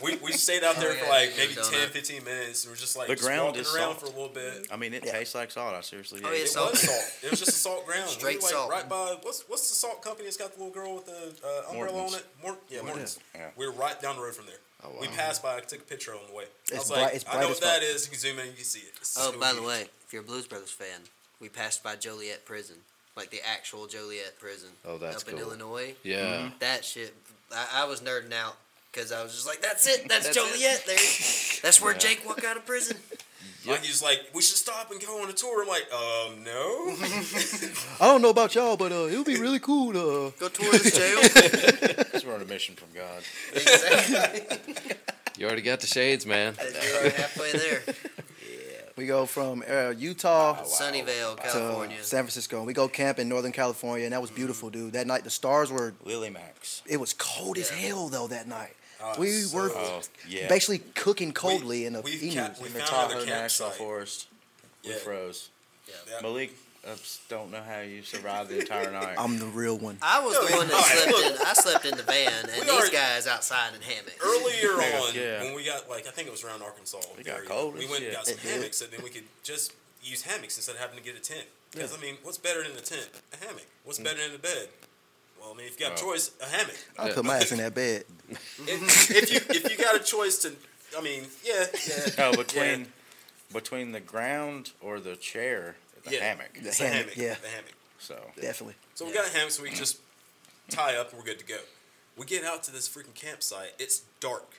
We, we stayed out there Oh, for like maybe donut. 10, 15 minutes. And we are just like The just ground walking is around salt. for a little bit. I mean, it Yeah. tastes like salt. I seriously. Oh, yeah, It salt. was salt. It was just a salt ground. We Straight were, like, salt. Right by what's what's the salt company that's got the little girl with the uh, umbrella Morton's. on it? Mort, yeah, Morton's. Yeah. We were right down the road from there. We passed by. I took a picture on the way. I It's was bright- like, it's I know what that is. You can zoom in, you can see it. It's Oh, by the way, if you're a Blues Brothers fan, we passed by Joliet Prison, like the actual Joliet Prison. Oh, that's up in. Illinois. Yeah. That shit, I, I was nerding out because I was just like, "That's it, that's, That's it. There, that's where Jake walked out of prison." Like he's like, we should stop and go on a tour. I'm like, um, no. I don't know about y'all, but uh, it would be really cool to. Uh, Go tour this jail. Because we're on a mission from God. exactly. You already got the shades, man. You're already halfway there. we go from uh, Utah Sunnyvale, to California. San Francisco. We go camp in Northern California, and that was beautiful, dude. That night, the stars were. Lily Max. It was cold as hell though that night. Oh, we so- were Oh, yeah. basically cooking coldly We- in the we've we in the found Tahoe another National campsite. Forest. We Yeah. froze. Yeah. Malik, I don't know how you survived the entire night. I'm the real one. I was the one that alright, slept look. in. I slept in the van, and these already- guys outside in hammocks. Earlier on, Yeah. when we got like, I think it was around Arkansas. It got area, cold We as went and got some It did. hammocks, and then we could just use hammocks instead of having to get a tent. Because I mean, what's better than a tent? A hammock. What's Mm. better than a bed? Well, I mean, if you got a Oh. choice, a hammock. I'll put my ass in that bed. if, if you if you got a choice to, I mean, yeah, yeah. Oh, no, between between the ground or the chair, the Yeah. hammock. The It's hammock, hammock. yeah. The hammock. So Definitely. So we got a hammock, so we just tie up and we're good to go. We get out to this freaking campsite. It's dark.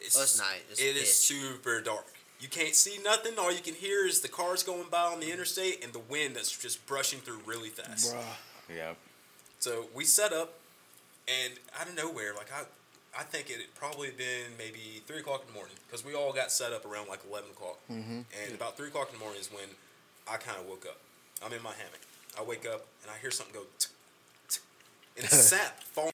It's, Oh, it's night. It's it is pitch. super dark. You can't see nothing. All you can hear is the cars going by on the interstate and the wind that's just brushing through really fast. Bruh. yeah, So we set up, and out of nowhere, like I, I think it had probably been maybe three o'clock in the morning because we all got set up around like eleven o'clock, Mm-hmm. and about three o'clock in the morning is when I kind of woke up. I'm in my hammock. I wake up and I hear something go, tick, tick, and sap falling.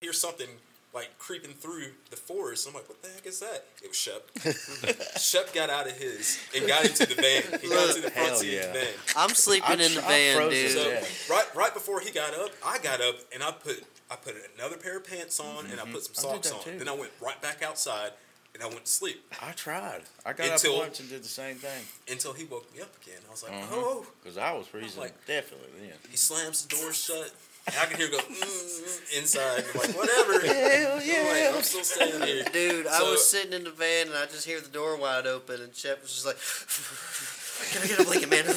Hear something like creeping through the forest. I'm like, what the heck is that? It was Shep. Shep got out of his and got into the van. He got into the front Hell seat of the van. I'm sleeping I in the tr- I van, froze dude. So death. right right before he got up, I got up and I put I put another pair of pants on and I put some Mm-hmm. I did socks that on. too. Then I went right back outside and I went to sleep I tried. I got Until- up once and did the same thing until he woke me up again. I was like, Mhm. oh. because I was freezing like- definitely then. He slams the door shut. And I can hear it go mm, mm, inside. I'm like, whatever. Hell I'm, yeah. like, I'm still staying here. Dude, I was sitting in the van and I just hear the door wide open and Shep was just like, "Can I get a blanket, man?"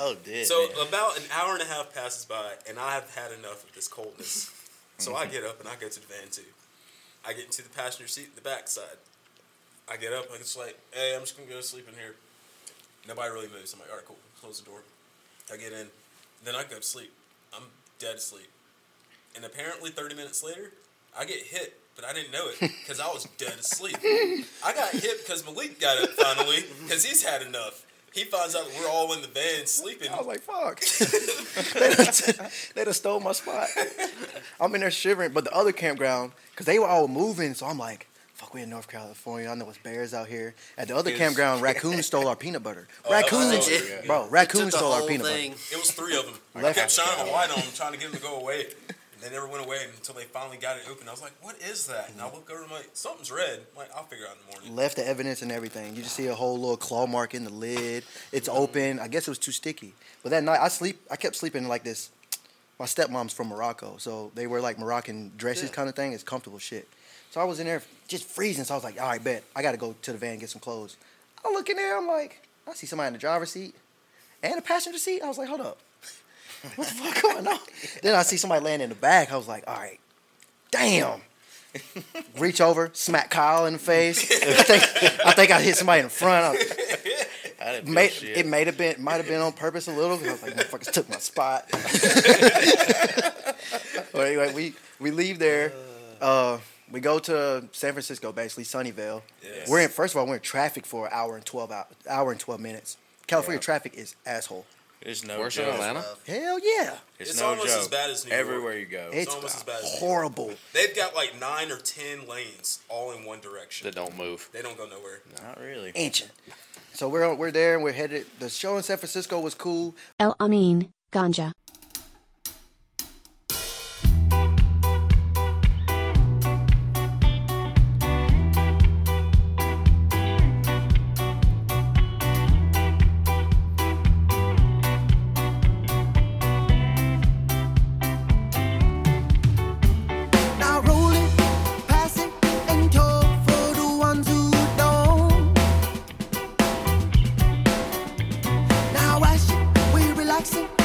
Oh, did So man. about an hour and a half passes by, and I have had enough of this coldness. So I get up and I go to the van too. I get into the passenger seat, in the back side. I get up, like it's like, hey, I'm just gonna go to sleep in here. Nobody really moves. I'm like, all right, cool. Close the door. I get in, then I go to sleep. I'm dead asleep. And apparently, 30 minutes later, I get hit, but I didn't know it because I was dead asleep. I got hit because Malik got up finally because he's had enough. He finds out we're all in the van sleeping. I was like, fuck. they, done, they done stole my spot. I'm in there shivering, but the other campground, because they were all moving, so I'm like, fuck, we in North California. I know it's bears out here. At the other Yes. campground, raccoons stole our peanut butter. Oh, that was raccoons, legit. bro, Took raccoons stole our peanut thing. butter. It was three of them. I Left- kept shining a light on them, trying to get them to go away. And they never went away until they finally got it open. I was like, "What is that?" And I look over and I'm like, "Something's red." I'm like, "I'll figure it out in the morning." Left the evidence and everything. You just see a whole little claw mark in the lid. It's Mm-hmm. open. I guess it was too sticky. But that night, I sleep. I kept sleeping like this. My stepmom's from Morocco, so they wear like Moroccan dresses, Yeah. kind of thing. It's comfortable shit. So I was in there just freezing. So I was like, all right, bet I got to go to the van and get some clothes. I look in there. I'm like, I see somebody in the driver's seat and the passenger seat. I was like, hold up, what the fuck going on? then I see somebody laying in the back. I was like, all right, damn. Reach over, smack Kyle in the face. I think I think I hit somebody in the front. I, may, it may have been might have been on purpose a little. I was like, motherfuckers took my spot. but anyway, we we leave there. Uh, we go to San Francisco, basically Sunnyvale. Yes. We're in first of all we're in traffic for an hour and twelve hour, hour and twelve minutes. California Yeah. traffic is asshole. It's no Worse than joke. Atlanta? Hell yeah, It's, It's no almost joke. as bad as New York. Everywhere you go. it's almost as bad as- horrible. They've got like nine or ten lanes all in one direction. That don't move. They don't go nowhere. Not really. Ancient. So we're we're there and we're headed. The show in San Francisco was cool. El Amin, Ganja. Racing,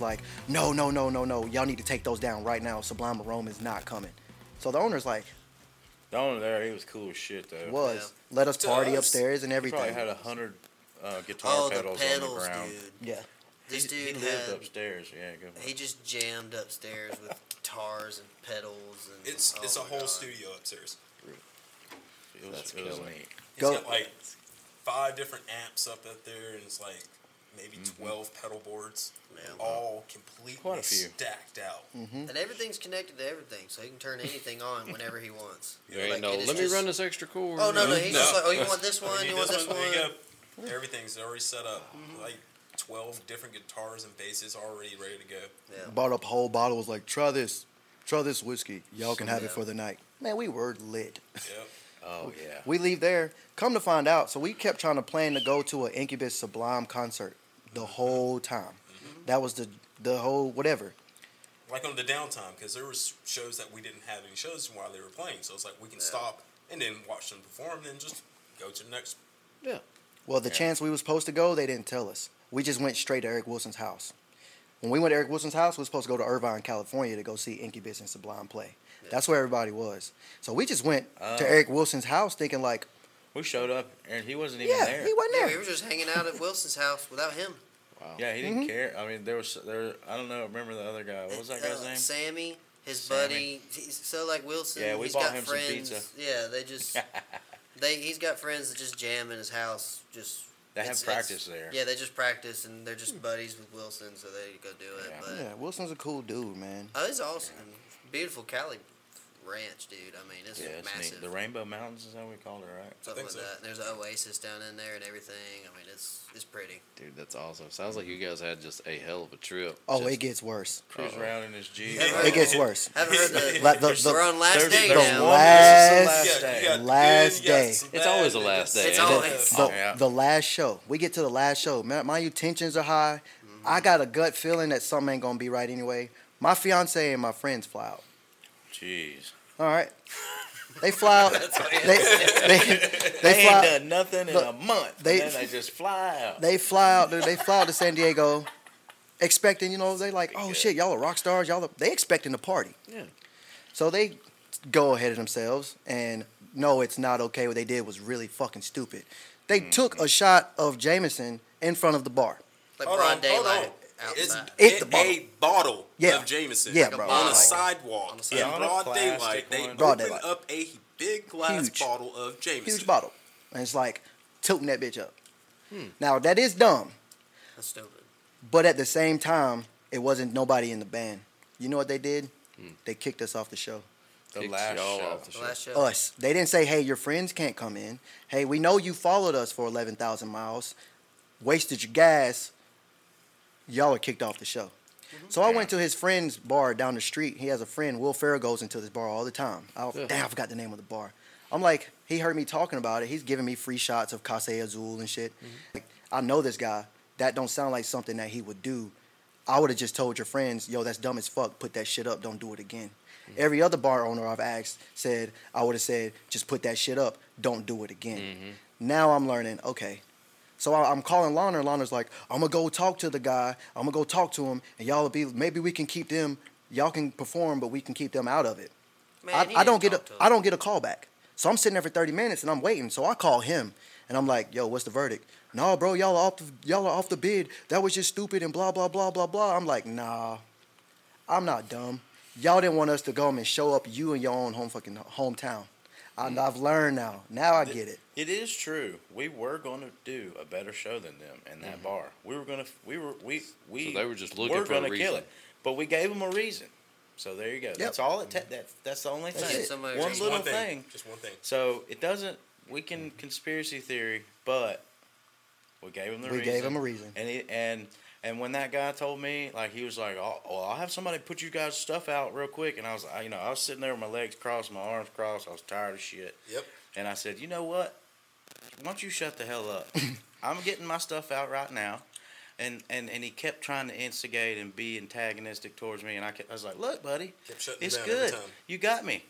in and was like, no, no, no, no, no, y'all need to take those down right now. Sublime Rome is not coming. So the owner's like, The owner there, he was cool as shit though. was let us party Does. upstairs and He everything. probably had a hundred uh, guitar Oh, the pedals, pedals, on the ground. dude. yeah, This he, dude he lived had upstairs. Yeah, go. he just jammed upstairs with guitars and pedals and It's oh it's a whole God. studio upstairs. It was, That's it was neat. He's Go- got like five different amps up up there, and it's like maybe Mm-hmm. twelve pedal boards, Yeah. all completely Quite a few. stacked out. Mm-hmm. And everything's connected to everything, so he can turn anything on whenever he wants. There ain't Like, no. it is Let me just- run this extra chord. Oh no, no, he's No. just like, oh, you want this one? you You want this There one? you go. Everything's already set up. Like twelve different guitars and basses already ready to go. Yeah. bought up a whole bottle. Was like, try this, try this whiskey. Y'all can have Yeah. it for the night. Man, we were lit. Yep. Oh yeah. We leave there. Come to find out, so we kept trying to plan to go to an Incubus Sublime concert the whole time. That was the the whole whatever. like on the downtime because there was shows that we didn't have any shows while they were playing. So it's like we can stop and then watch them perform, and then just go to the next. Yeah. Well, the chance we was supposed to go, they didn't tell us. We just went straight to Eric Wilson's house. When we went to Eric Wilson's house, we were supposed to go to Irvine, California to go see Incubus and Sublime play. That's where everybody was. So we just went Oh. to uh. Eric Wilson's house thinking like, We showed up and he wasn't even yeah, there. he wasn't Yeah, there. we were just hanging out at Wilson's house without him. Yeah, he Mm-hmm. didn't care. I mean, there was there. I don't know. Remember the other guy? What was that guy's Uh, name? Sammy, his Sammy. buddy. He's, so like Wilson, Yeah, we he's bought got him some friends. pizza. Yeah, they just they he's got friends that just jam in his house. Just They have practice there. Yeah, they just practice and they're just buddies with Wilson, so they go do it. Yeah. But Yeah, Wilson's a cool dude, man. oh, he's awesome. Beautiful Cali ranch, dude. I mean, it's Yeah, it's massive. neat. The Rainbow Mountains is how we called it, right? Something think like so. that. There's an oasis down in there and everything. I mean, it's it's pretty. Dude, that's awesome. Sounds like you guys had just a hell of a trip. Oh, Just- it gets worse. Cruise around in his Jeep. It gets worse. Haven't heard the. Like the, the, we're on last day now. last- the last day. you got the Last good, you got day. It's always the last day, It's always. the, Yeah. the last show. We get to the last show. Man, my intentions are high. Mm-hmm. I got a gut feeling that something ain't gonna be right anyway. My fiance and my friends fly out. Jeez. All right. They fly out. they, they, they, They ain't fly. done nothing in Look, a month. they- and then they just fly out. They fly out. They fly out to San Diego, expecting. You know, they like, oh shit, y'all are rock stars. Y'all, are, they expecting to party. Yeah. So they go ahead of themselves and no, it's not okay. What they did was really fucking stupid. They mm-hmm. took a shot of Jameson in front of the bar. Like Hold broad on, hold daylight on. It's outside. It's in the bottle. a bottle Yeah. of Jameson. Yeah, Like bro. On a Like- sidewalk on a in broad On a plastic daylight. They one. Broad open daylight. up a big glass Huge. bottle of Jameson. Huge bottle. And it's like tilting that bitch up. Hmm. Now that is dumb, That's stupid. but at the same time, it wasn't nobody in the band. You know what they did? They kicked us off the show. The last show. off the The show. last show. Us. They didn't say, "Hey, your friends can't come in." Hey, we know you followed us for eleven thousand miles, wasted your gas. Y'all are kicked off the show. Mm-hmm. So I went to his friend's bar down the street. He has a friend, Will Ferrer, goes into this bar all the time. I, Yeah. Damn, I forgot the name of the bar. I'm like, he heard me talking about it. He's giving me free shots of Casa Azul and shit. Mm-hmm. Like, I know this guy. That don't sound like something that he would do. I would have just told your friends, yo, that's dumb as fuck. Put that shit up. Don't do it again. Mm-hmm. Every other bar owner I've asked said, I would have said, just put that shit up. Don't do it again. Now I'm learning, okay. So I, I'm calling Lana, and Lana's like, I'm gonna go talk to the guy. I'm gonna go talk to him, and y'all will be. Maybe we can keep them. Y'all can perform, but we can keep them out of it. Man, I, I don't get a talk to him. I don't get a call back. So I'm sitting there for 30 minutes and I'm waiting. So I call him and I'm like, "Yo, what's the verdict?" No, bro, y'all are off the, y'all are off the bid. That was just stupid and blah blah blah blah blah. I'm like, "Nah, I'm not dumb. Y'all didn't want us to go and show up you in your own home fucking hometown. I, I've learned now. Now I get it. It is true. We were going to do a better show than them in that mm-hmm. bar. We were going to. We were. We we. So they were just looking were for a gonna kill reason. it, but we gave them a reason. So there you go. That's all it. Ta- mm-hmm. that that's the only That's thing. it. One Just little one thing. thing. Just one thing. So it doesn't. We can conspiracy theory, but we gave them the We reason. gave him a reason. And he, and and when that guy told me, like he was like, oh, "Well, I'll have somebody put you guys' stuff out real quick," and I was, I, you know, I was sitting there with my legs crossed, my arms crossed. I was tired of shit. Yep. And I said, "You know what? Why don't you shut the hell up? I'm getting my stuff out right now." And, and, and he kept trying to instigate and be antagonistic towards me, and I, kept, I was like, "Look, buddy, Kept it's good. You got me.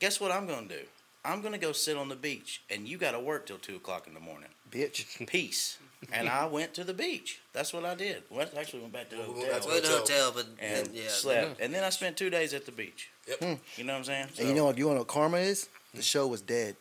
Guess what I'm gonna do? I'm gonna go sit on the beach, and you got to work till two o'clock in the morning. Bitch. Peace." and I went to the beach. That's what I did. Went actually went back to the hotel Well, in a Hotel. hotel, but and yeah, slept. Mm-hmm. And then I spent two days at the beach. Yep. Hmm. You know what I'm saying? And you know what? You know what karma is? The show was dead,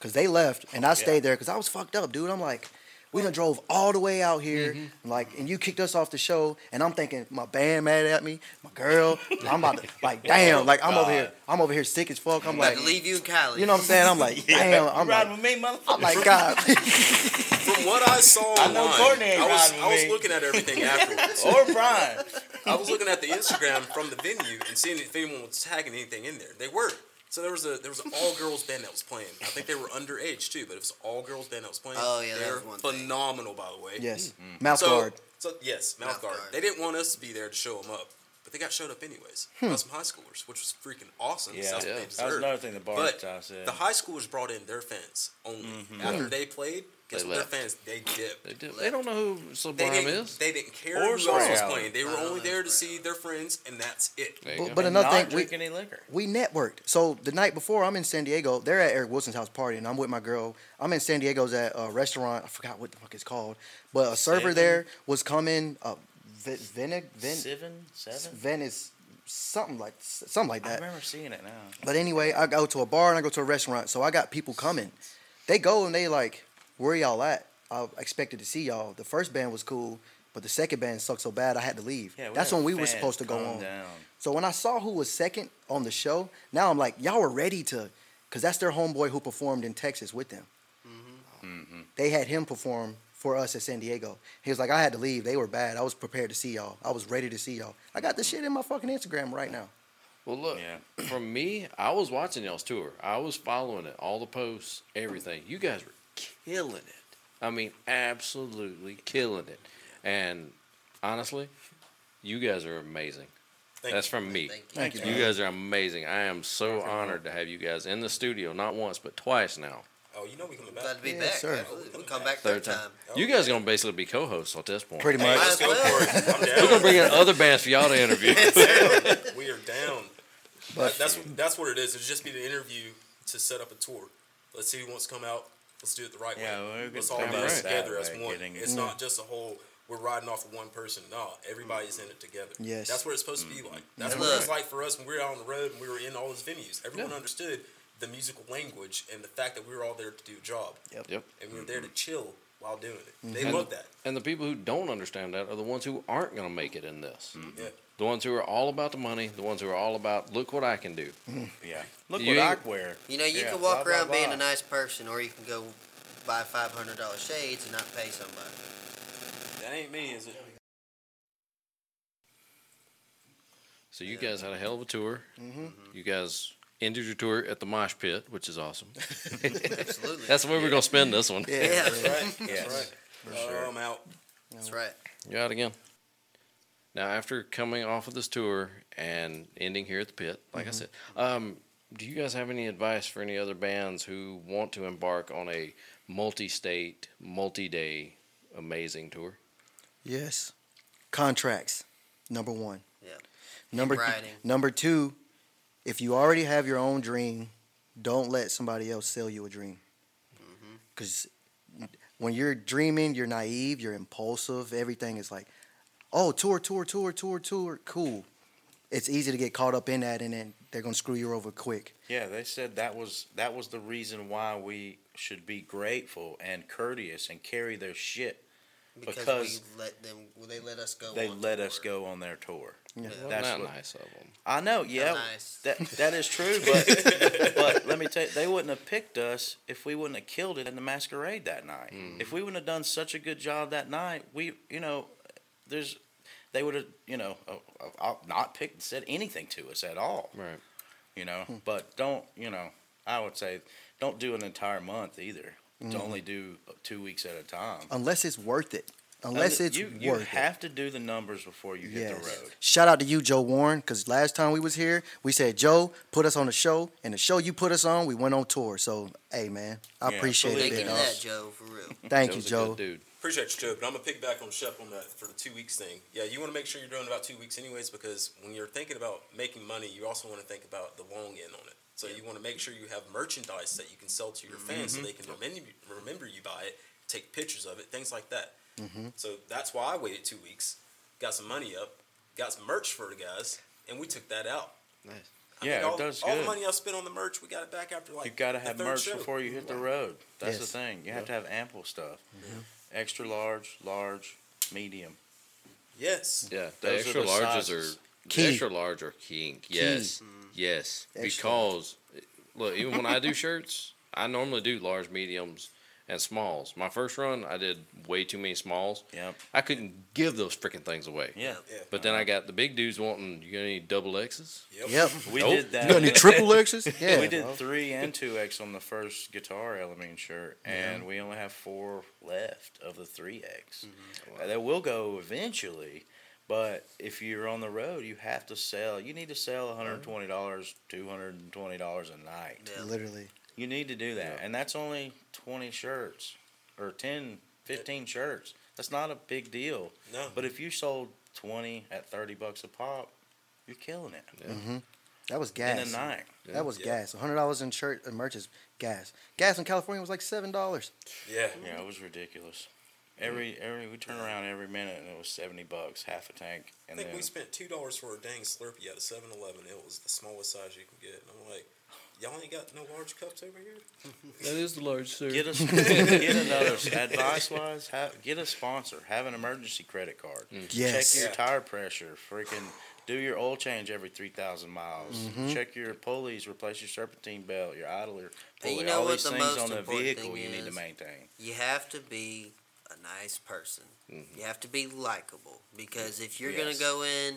cause they left, and I Yeah. stayed there, cause I was fucked up, dude. I'm like, we done drove all the way out here, mm-hmm. like, and you kicked us off the show, and I'm thinking my band mad at me, my girl. I'm about to, like, damn, like I'm over here, I'm over here sick as fuck. I'm I'm like, about to leave you in Cali. you know what I'm saying? I'm like, damn, I'm riding like, with me, motherfucker? I'm like, God, From what I saw I online, know Courtney I was, riding with I was looking at everything afterwards. or Brian. I was looking at the Instagram from the venue and seeing if anyone was tagging anything in there. They were. So there was a there was an all girls band that was playing. I think they were underage too, but it was all girls band that was playing. Oh, yeah, they're was one thing. phenomenal by the way. yes, mm-hmm. Mm-hmm. mouth So, guard. so yes, mouth, Mouth guard. guard. They didn't want us to be there to show them up. but they got showed up anyways. Got hmm. some high schoolers, which was freaking awesome. Yeah, That's what yeah. they That was another thing the bar But style said. the high schoolers brought in their fans only. Mm-hmm. After they played, guess They what? left. Their fans they dipped. They, do, they don't know who They Sublime didn't, is. they didn't care Or who else was playing. They were only there to see their friends, and that's it. But, go. but another not thing, we, any liquor. we networked. So the night before, I'm in San Diego. They're at Eric Wilson's house party, and I'm with my girl. I'm in San Diego's at a restaurant. I forgot what the fuck it's called, but a server Seven? there was coming. Uh, Ven, Ven, Ven, Seven, seven. Venice, something like something like that. I remember seeing it now. But anyway, I go to a bar and I go to a restaurant. So I got people coming. They go and they like, where y'all at? I expected to see y'all. The first band was cool, but the second band sucked so bad I had to leave. Yeah, That's when we were supposed to go on. Down. So when I saw who was second on the show, now I'm like, y'all were ready to, because that's their homeboy who performed in Texas with them. Mm-hmm. They had him perform for us at San Diego. He was like, I had to leave. They were bad. I was prepared to see y'all. I was ready to see y'all. I got the shit in my fucking Instagram right now. Well, look, Yeah. from me, I was watching y'all's tour. I was following it, all the posts, everything. You guys were killing it. I mean, absolutely killing it. And honestly, you guys are amazing. Thank That's you. from me. Thank you. You. You guys are amazing. I am so honored to have you guys in the studio, not once, but twice now. Oh, you know we coming back. Glad to be Yes, back. sir. Absolutely. We'll come back Third third, time. time. You guys are going to basically be co hosts at this point. Pretty Hey, much. let's go for it. I'm We're gonna bring in other bands for y'all to interview. we are down. But that's that's what it is. It'll just be the interview to set up a tour. Let's see who wants to come out. Let's do it the right Yeah, way. Let's all to do do this that together as way, one. getting it- It's not just a whole. We're riding off of one person. No, everybody's in it together. Yes. that's what it's supposed to be like. That's And what it look- was like for us when we were out on the road and we were in all those venues. Everyone Yeah. understood the musical language and the fact that we were all there to do a job. Yep. And we were there to chill while doing it. Mm-hmm. They And- love that. And the people who don't understand that are the ones who aren't going to make it in this. Mm-hmm. Yeah. The ones who are all about the money, the ones who are all about, look what I can do. Mm-hmm. Yeah. Look You what I ain't- wear. You know, you Yeah, can walk blah, blah, around being blah. a nice person, or you can go buy five hundred dollar shades and not pay somebody. That ain't me, is it? So you guys had a hell of a tour. Mm-hmm. You guys ended your tour at the Mosh Pit, which is awesome. Absolutely. That's where we're going to spend this one. Yeah. yeah, That's right. Yes. That's right. sure. Uh, I'm out. that's right. You're out again. Now, after coming off of this tour and ending here at the pit, like I said, um, do you guys have any advice for any other bands who want to embark on a multi-state, multi-day, amazing tour? Yes. Contracts. Number one. Yeah. Number writing. number two, if you already have your own dream, don't let somebody else sell you a dream. Mm-hmm. Because when you're dreaming, you're naive, you're impulsive. Everything is like, oh, tour, tour, tour, tour, tour, cool. It's easy to get caught up in that, and then they're gonna screw you over quick. Yeah, they said that was that was the reason why we should be grateful and courteous and carry their shit. Because, Because we let them, well, they let us go. They on let tour. us go on their tour. Yeah. Wasn't That's that what- nice of them? I know, yeah, nice. that that is true, but but let me tell you, they wouldn't have picked us if we wouldn't have killed it in the masquerade that night. If we wouldn't have done such a good job that night, we, you know, there's, they would have, you know, uh, uh, not picked said anything to us at all. Right. you know. But don't, you know, I would say don't do an entire month either. To mm-hmm. only do two weeks at a time. Unless it's worth it. Unless it's you, you worth it. have to do the numbers before you hit the road. Shout out to you, Joe Warren, because last time we was here, we said, Joe, put us on the show, and the show you put us on, we went on tour. So, hey, man, I Yeah, appreciate believe Thank it. you it. for dog. that, Joe. For real. Thank That you, was a Joe. good dude. Appreciate you, Joe, but I'm gonna piggyback on Shep on that for the two weeks thing. Yeah, you want to make sure you're doing about two weeks anyways, because when you're thinking about making money, you also want to think about the long end on it. So you want to make sure you have merchandise that you can sell to your fans, so mm-hmm. they can remember remember you by it, take pictures of it, things like that. Mm-hmm. So that's why I waited two weeks, got some money up, got some merch for the guys, and we took that out. Nice. I Yeah, mean, it all, does all the money I spent on the merch, we got it back after like You got to have merch show. before you hit the road. That's Yes. the thing. You have to have ample stuff. Mm-hmm. Extra large, large, medium. Yes. Yeah, the Those are extra the larges sizes. are Key. the extra large are king. Yes, yes. Extra Because look, even when I do shirts, I normally do large, mediums, and smalls. My first run, I did way too many smalls. Yep. I couldn't give those freaking things away. Yeah. Yeah. But then I got the big dudes wanting. You got any double X's? Yep. Yep. We Nope. did that. You got any triple X's? Yeah. we did three and two X on the first guitar element shirt, and we only have four left of the three X. Uh, that will go eventually, But if you're on the road, you have to sell. You need to sell $120, $220 a night. Yeah. Literally. You need to do that. And that's only 20 shirts or 10, 15 shirts. That's not a big deal. No. But if you sold 20 at 30 bucks a pop, you're killing it hmm That was in gas. a night. That was Yeah. gas. hundred dollars in shirt and merch is gas. Gas in California was like seven dollars. Yeah. Yeah, it was ridiculous. Every every we turn around every minute and it was 70 bucks, half a tank. I And think then we spent two dollars for a dang Slurpee at a 7-Eleven. It was the smallest size you can get, and I'm like, y'all ain't got no large cups over here. That is the large sir. get us get another advice wise, have, get a sponsor, have an emergency credit card. Yes. Check your Yeah. tire pressure. Freaking do your oil change every three thousand miles. Mm-hmm. Check your pulleys. Replace your serpentine belt. Your idler pulley. you know all what these the things most on the important vehicle thing you need to maintain. You have to be a nice person. Mm-hmm. You have to be likable because if you're Yes. gonna go in,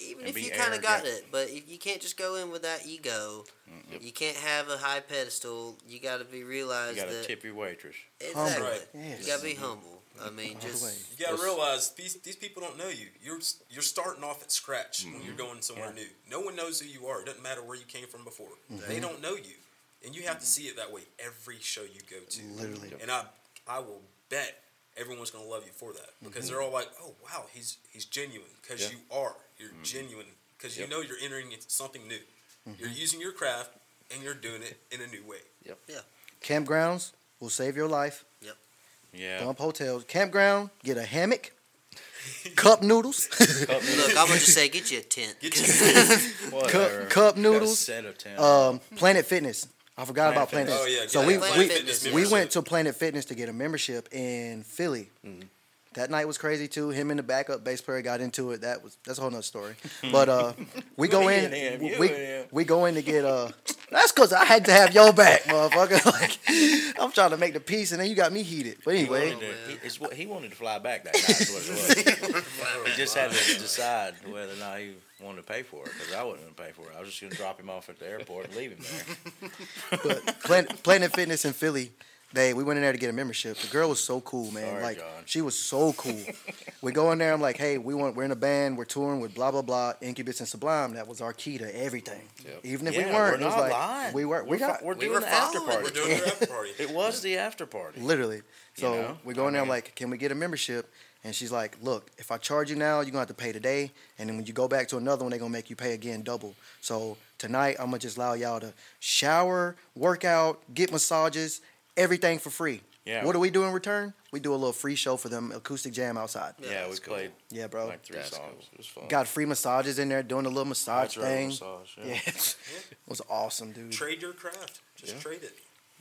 even And if you kind of got it, but you you can't just go in with that ego. You can't have a high pedestal. You got to be realized. You realized got to tip your waitress. exactly. Right. Yes. You got to be humble. I mean, just way. You gotta realize these these people don't know you. You're you're starting off at scratch when you're going somewhere Yeah. new. No one knows who you are. It doesn't matter where you came from before. Mm-hmm. They don't know you, and you have to see it that way every show you go to. Literally. And I I will bet everyone's gonna love you for that because Mm-hmm. they're all like, oh wow, he's he's genuine because Yeah. you are. You're Mm-hmm. genuine because Yep. you know you're entering into something new. Mm-hmm. You're using your craft and you're doing it in a new way. Yeah. Campgrounds will save your life. Yeah. Dump hotels. Campground, get a hammock, cup noodles, look. I'm gonna just say, get you a tent. Get your Whatever. cup Got a noodles. set of ten. Um, Planet Fitness. I forgot Planet about Planet. Fitness. Oh, yeah, So yeah, we Planet we, Fitness we membership. went to Planet Fitness to get a membership in Philly. Mm-hmm. That night was crazy too. Him and the backup bass player got into it. That was that's a whole nother story. But uh, we go Me in. and him, you we we go in to get uh. That's because I had to have your back, motherfucker. Like I'm trying to make the peace, and then you got me heated. But He anyway, wanted, to, he, it's what, he wanted to fly back that night. Is what it was. he just had to decide whether or not he wanted to pay for it because I wasn't going to pay for it. I was just going to drop him off at the airport and leave him there. but Planet, Planet Fitness in Philly, they we went in there to get a membership. The girl was so cool, man. Sorry, like John. she was so cool. we go in there. I'm like, hey, we want we're in a band. We're touring with blah blah blah. Incubus and Sublime. That was our key to everything. Yep. Even if yeah, we weren't, we're it was not like lying. we were. We We're, got we're We doing were the after party. We're doing their after party. It was the after party. literally. So know? we go in there. I I'm like, can we get a membership? And she's like, look, if I charge you now, you're gonna have to pay today, and then when you go back to another one, they're gonna make you pay again double. So tonight, I'm gonna just allow y'all to shower, work out, get massages, everything for free. Yeah. What do we do in return? We do a little free show for them, acoustic jam outside. Yeah, we that's cool. played Yeah, bro. like three That's songs. cool. It was fun. Got free massages in there, doing a little massage Hydro thing. massage, yeah. Yeah, it was awesome, dude. Trade your craft. Just Yeah. trade it.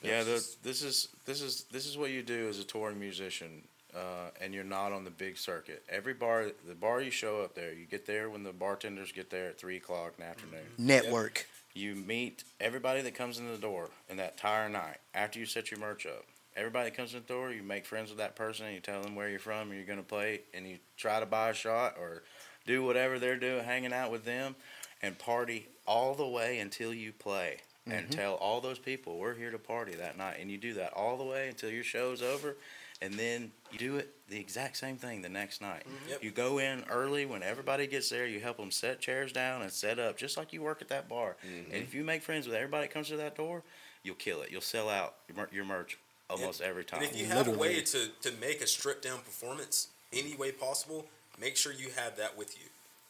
Yeah, the, this is this is this is what you do as a touring musician, uh, and you're not on the big circuit. Every bar, the bar you show up there, you get there when the bartenders get there at three o'clock in the afternoon. Network. You meet everybody that comes in the door in that entire night after you set your merch up. Everybody that comes in the door, you make friends with that person, and you tell them where you're from and you're gonna play, and you try to buy a shot or do whatever they're doing, hanging out with them, and party all the way until you play. And tell all those people we're here to party that night, and you do that all the way until your show's over, and then you do it the exact same thing the next night. Mm-hmm. Yep. You go in early when everybody gets there. You help them set chairs down and set up, just like you work at that bar. Mm-hmm. And if you make friends with everybody that comes to that door, you'll kill it. You'll sell out your, mer- your merch almost every time. And if you have a way to, to make a stripped down performance any way possible, make sure you have that with you.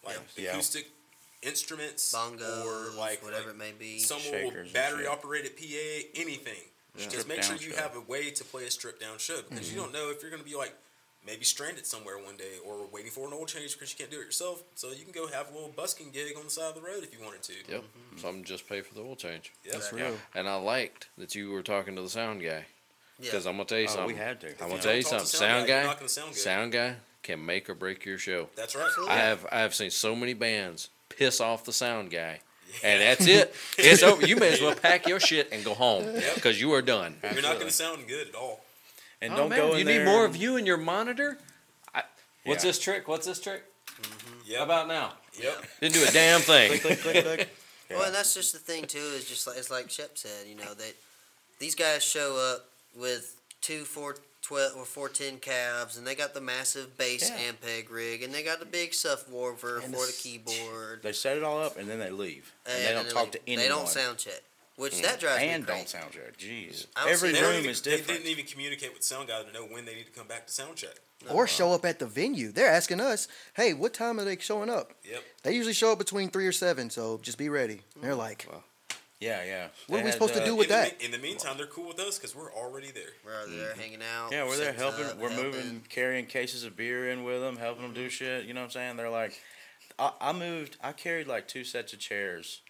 Like Yeah. acoustic instruments, Bongos, or like whatever like it may be. some Shakers battery operated PA, anything. Just make sure you show. have a way to play a stripped down show because Mm-hmm. you don't know if you're going to be like maybe stranded somewhere one day or waiting for an oil change because you can't do it yourself. So you can go have a little busking gig on the side of the road if you wanted to. Yep. Some just pay for the oil change. Yeah. That's Yeah. real. And I liked that you were talking to the sound guy Yeah. because I'm gonna tell you Oh, something. we had to. I'm gonna tell you something. Sound sound guy, you're guy, sound good. sound guy can make or break your show. That's right. Absolutely. I have I have seen so many bands piss off the sound guy, and that's it. It's over. You may as well pack your shit and go home Yep. because you are done. You're not going to sound good at all. And Oh, don't man, go in You there need more and- of you in your monitor. I, what's Yeah. this trick? What's this trick? Mm-hmm. Yep. How about now? Yep. Didn't do a damn thing. Click, click, click. Well, Yeah. and that's just the thing too. Is just like it's like Shep said. You know that these guys show up with two, four, twelve or four ten cabs, and they got the massive bass Yeah. Ampeg rig, and they got the big subwoofer And for the keyboard. They set it all up and then they leave. And, they don't then talk to anyone. They don't sound check, which mm. that drives and me don't crazy. sound check. Jeez. Don't Every see- They, They room even, is different. they didn't even communicate with the sound guy to know when they need to come back to sound check. or show up at the venue. They're asking us, "Hey, what time are they showing up?" Yep. They usually show up between three or seven, so just be ready. They're like, Yeah, yeah. What They are we had, supposed to uh, do with in that? The, in the meantime, they're cool with us because we're already there. We're out there hanging out. Yeah, we're there helping. up, we're moving, carrying cases of beer in with them, helping them do shit. You know what I'm saying? They're like, I, I moved. I carried like two sets of chairs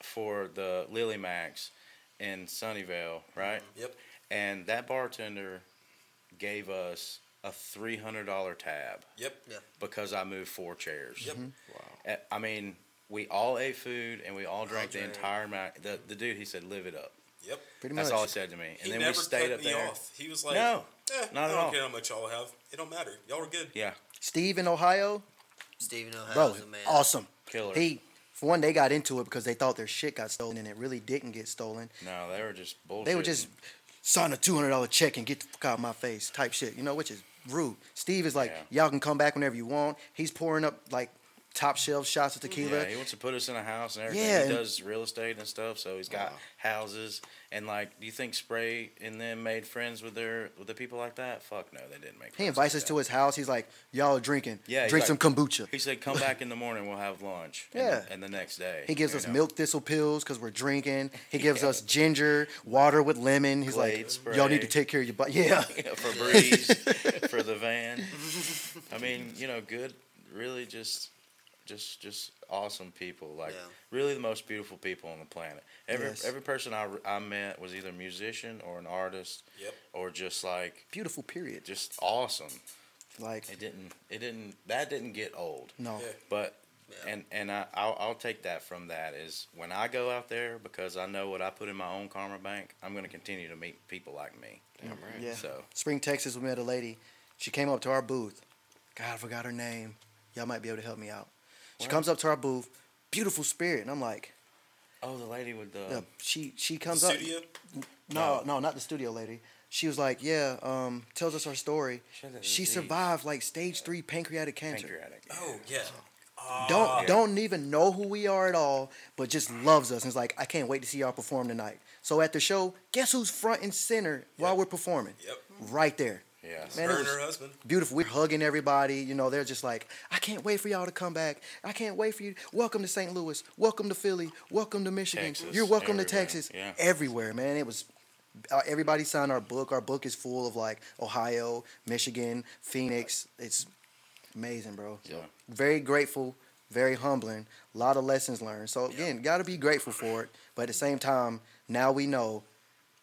for the Lily Max in Sunnyvale, right? Yep. And that bartender gave us a three hundred dollar tab Yep. Yeah. because I moved four chairs. Yep. Uh, I mean, we all ate food and we all drank the drank. entire amount. The, the dude, he said, "Live it up." Yep. pretty That's much. all he said to me. And he then never we stayed cut up me there. off. He was like, No, eh, not I at don't all. care how much y'all have. It don't matter. Y'all are good. Yeah, Steve in Ohio, Stephen bro, O'Hara's a man. awesome. killer. He, for one, they got into it because they thought their shit got stolen, and it really didn't get stolen. no, they were just bullshit. They were just sign a two hundred dollar check and get the fuck out of my face type shit, you know, which is rude. Steve is like, Yeah. y'all can come back whenever you want. He's pouring up like top shelf shots of tequila. Yeah, he wants to put us in a house and everything. Yeah, he does real estate and stuff, so he's got Wow. houses. And like, do you think Spray and them made friends with their with the people like that? Fuck no, they didn't make. He invites like us to his house. He's like, y'all are drinking. Yeah, drink like- some kombucha. He said, "Come back in the morning. We'll have lunch." And- Yeah. and, the next day He gives us know? milk thistle pills because we're drinking. He gives us ginger, water with lemon. He's Glade like, spray. y'all need to take care of your body. Yeah. Yeah, for breeze for the van. I mean, you know, good. Really, just, just, just awesome people. Like, Yeah. really, the most beautiful people on the planet. Every Yes. every person I, I met was either a musician or an artist, Yep. or just like Beautiful period. just awesome. Like, It didn't. It didn't. That didn't get old. no. Yeah. But Yeah. and and I I'll, I'll take that from that is when I go out there because I know what I put in my own karma bank. I'm going to continue to meet people like me. Damn mm-hmm. right. Yeah. So Spring, Texas, we met a lady. She came up to our booth. God, I forgot her name. Y'all might be able to help me out. She What? comes up to our booth. Beautiful spirit. And I'm like, oh, the lady with the yeah, she she The comes up. studio. No, no, not the studio lady. She was like, yeah, um, tells us her story. She She disease. survived like stage three pancreatic cancer. pancreatic. Oh yeah. Don't don't even know who we are at all, but just loves us. And it's like, I can't wait to see y'all perform tonight. So at the show, guess who's front and center while we're performing? Yep. Right there. Yeah. Man, Her and her husband. beautiful. We're hugging everybody. You know, they're just like, I can't wait for y'all to come back. I can't wait for you. Welcome to St. Louis. Welcome to Philly. Welcome to Michigan. Texas, You're welcome to. Texas. Yeah. Everywhere, man. It was. Uh, everybody signed our book. Our book is full of like Ohio, Michigan, Phoenix. It's amazing, bro. Yep. Very grateful, very humbling. A lot of lessons learned. So again, got to be grateful for it. But at the same time, now we know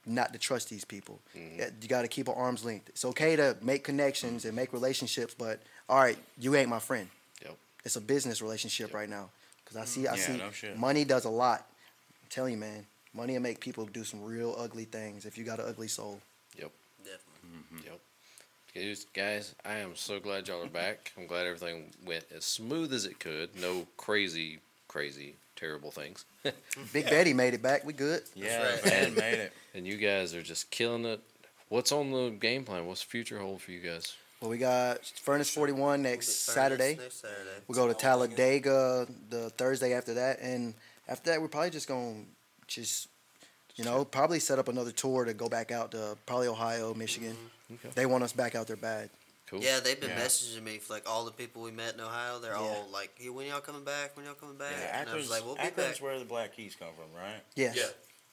not to trust these people. Mm-hmm. Yeah, You got to keep an arm's length. It's okay to make connections and make relationships, but all right, you ain't my friend. Yep. It's a business relationship right now. Cause I mm-hmm. see, I Yeah, see, no shit. money does a lot. I'm telling you, man, money will make people do some real ugly things if you got an ugly soul. Yep. Definitely. Yep. Guys, guys, I am so glad y'all are back. I'm glad everything went as smooth as it could. No crazy, crazy, terrible things. Big Betty made it back. We good. Yeah, right. the made it. and you guys are just killing it. What's on the game plan? What's the future hold for you guys? Well, we got Furnace 41 next Furnace Saturday. Next Saturday. We go to Talladega the Thursday after that, and after that, we're probably just gonna just, you know, probably set up another tour to go back out to probably Ohio, Michigan. Mm-hmm. Okay. They want us back out there bad. Cool. Yeah, they've been Yeah. messaging me for like all the people we met in Ohio. They're all like, hey, "When y'all coming back? When y'all coming back?" Yeah, and I was Akron's, like, "We'll be Akron's back." where the Black Keys come from, right? Yes. Yeah.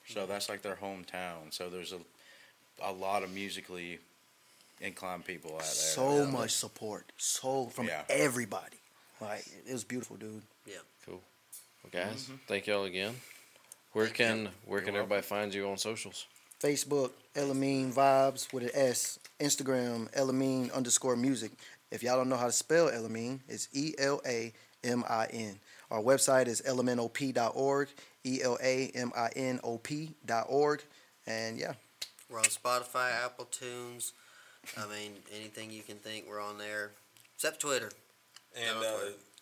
So that's like their hometown. So there's a a lot of musically inclined people out there. So Yeah. much support, so from Yeah. everybody. Like it was beautiful, dude. Yeah. Cool. Well, guys, mm-hmm. thank y'all again. Where Thank you. can where can You're everybody find you on socials? Facebook, El Amin Vibes with an S. Instagram, El Amin underscore music. If y'all don't know how to spell El Amin, it's E L A M I N. Our website is elaminop.org, E L A M I N O P.org. And yeah, We're on Spotify, Apple Tunes. I mean, anything you can think, we're on there, except Twitter. And Yeah, uh,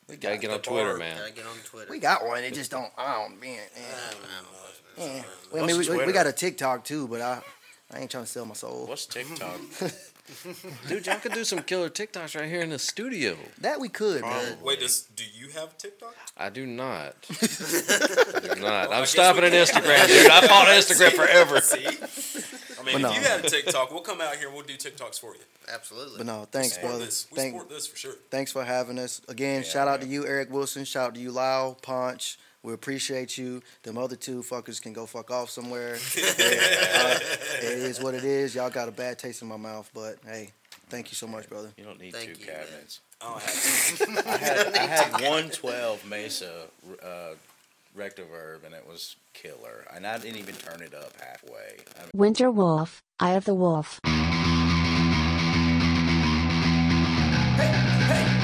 we Gotta got, get the on Twitter, bar- man. Gotta get on Twitter. we got one. It just don't, I don't, man. I don't know. eh. Well, I mean, What's we, we got a TikTok too, but I, I ain't trying to sell my soul. What's TikTok? Dude, y'all could do some killer TikToks right here in the studio. That we could, um, man. Wait, does do you have TikTok? I do not. I do not. I I'm guess stopping we at. Instagram, dude. I fought Instagram forever. See, I mean, no. if you had a TikTok, we'll come out here and we'll do TikToks for you. Absolutely. But no, thanks, support brother. this. We Thank, support this for sure. thanks for having us. Again, Yeah, shout out to you, Eric Wilson. Shout out to you, Lyle, Punch. We appreciate you. Them other two fuckers can go fuck off somewhere. Uh, it is what it is. Y'all got a bad taste in my mouth, but hey, thank you so much, brother. You don't need Thank two you, cabinets. I don't I had I had 112 Mesa uh, Rect-O-Verb, and it was killer. And I didn't even turn it up halfway. I mean, Winter Wolf, Eye of the Wolf. Hey, hey,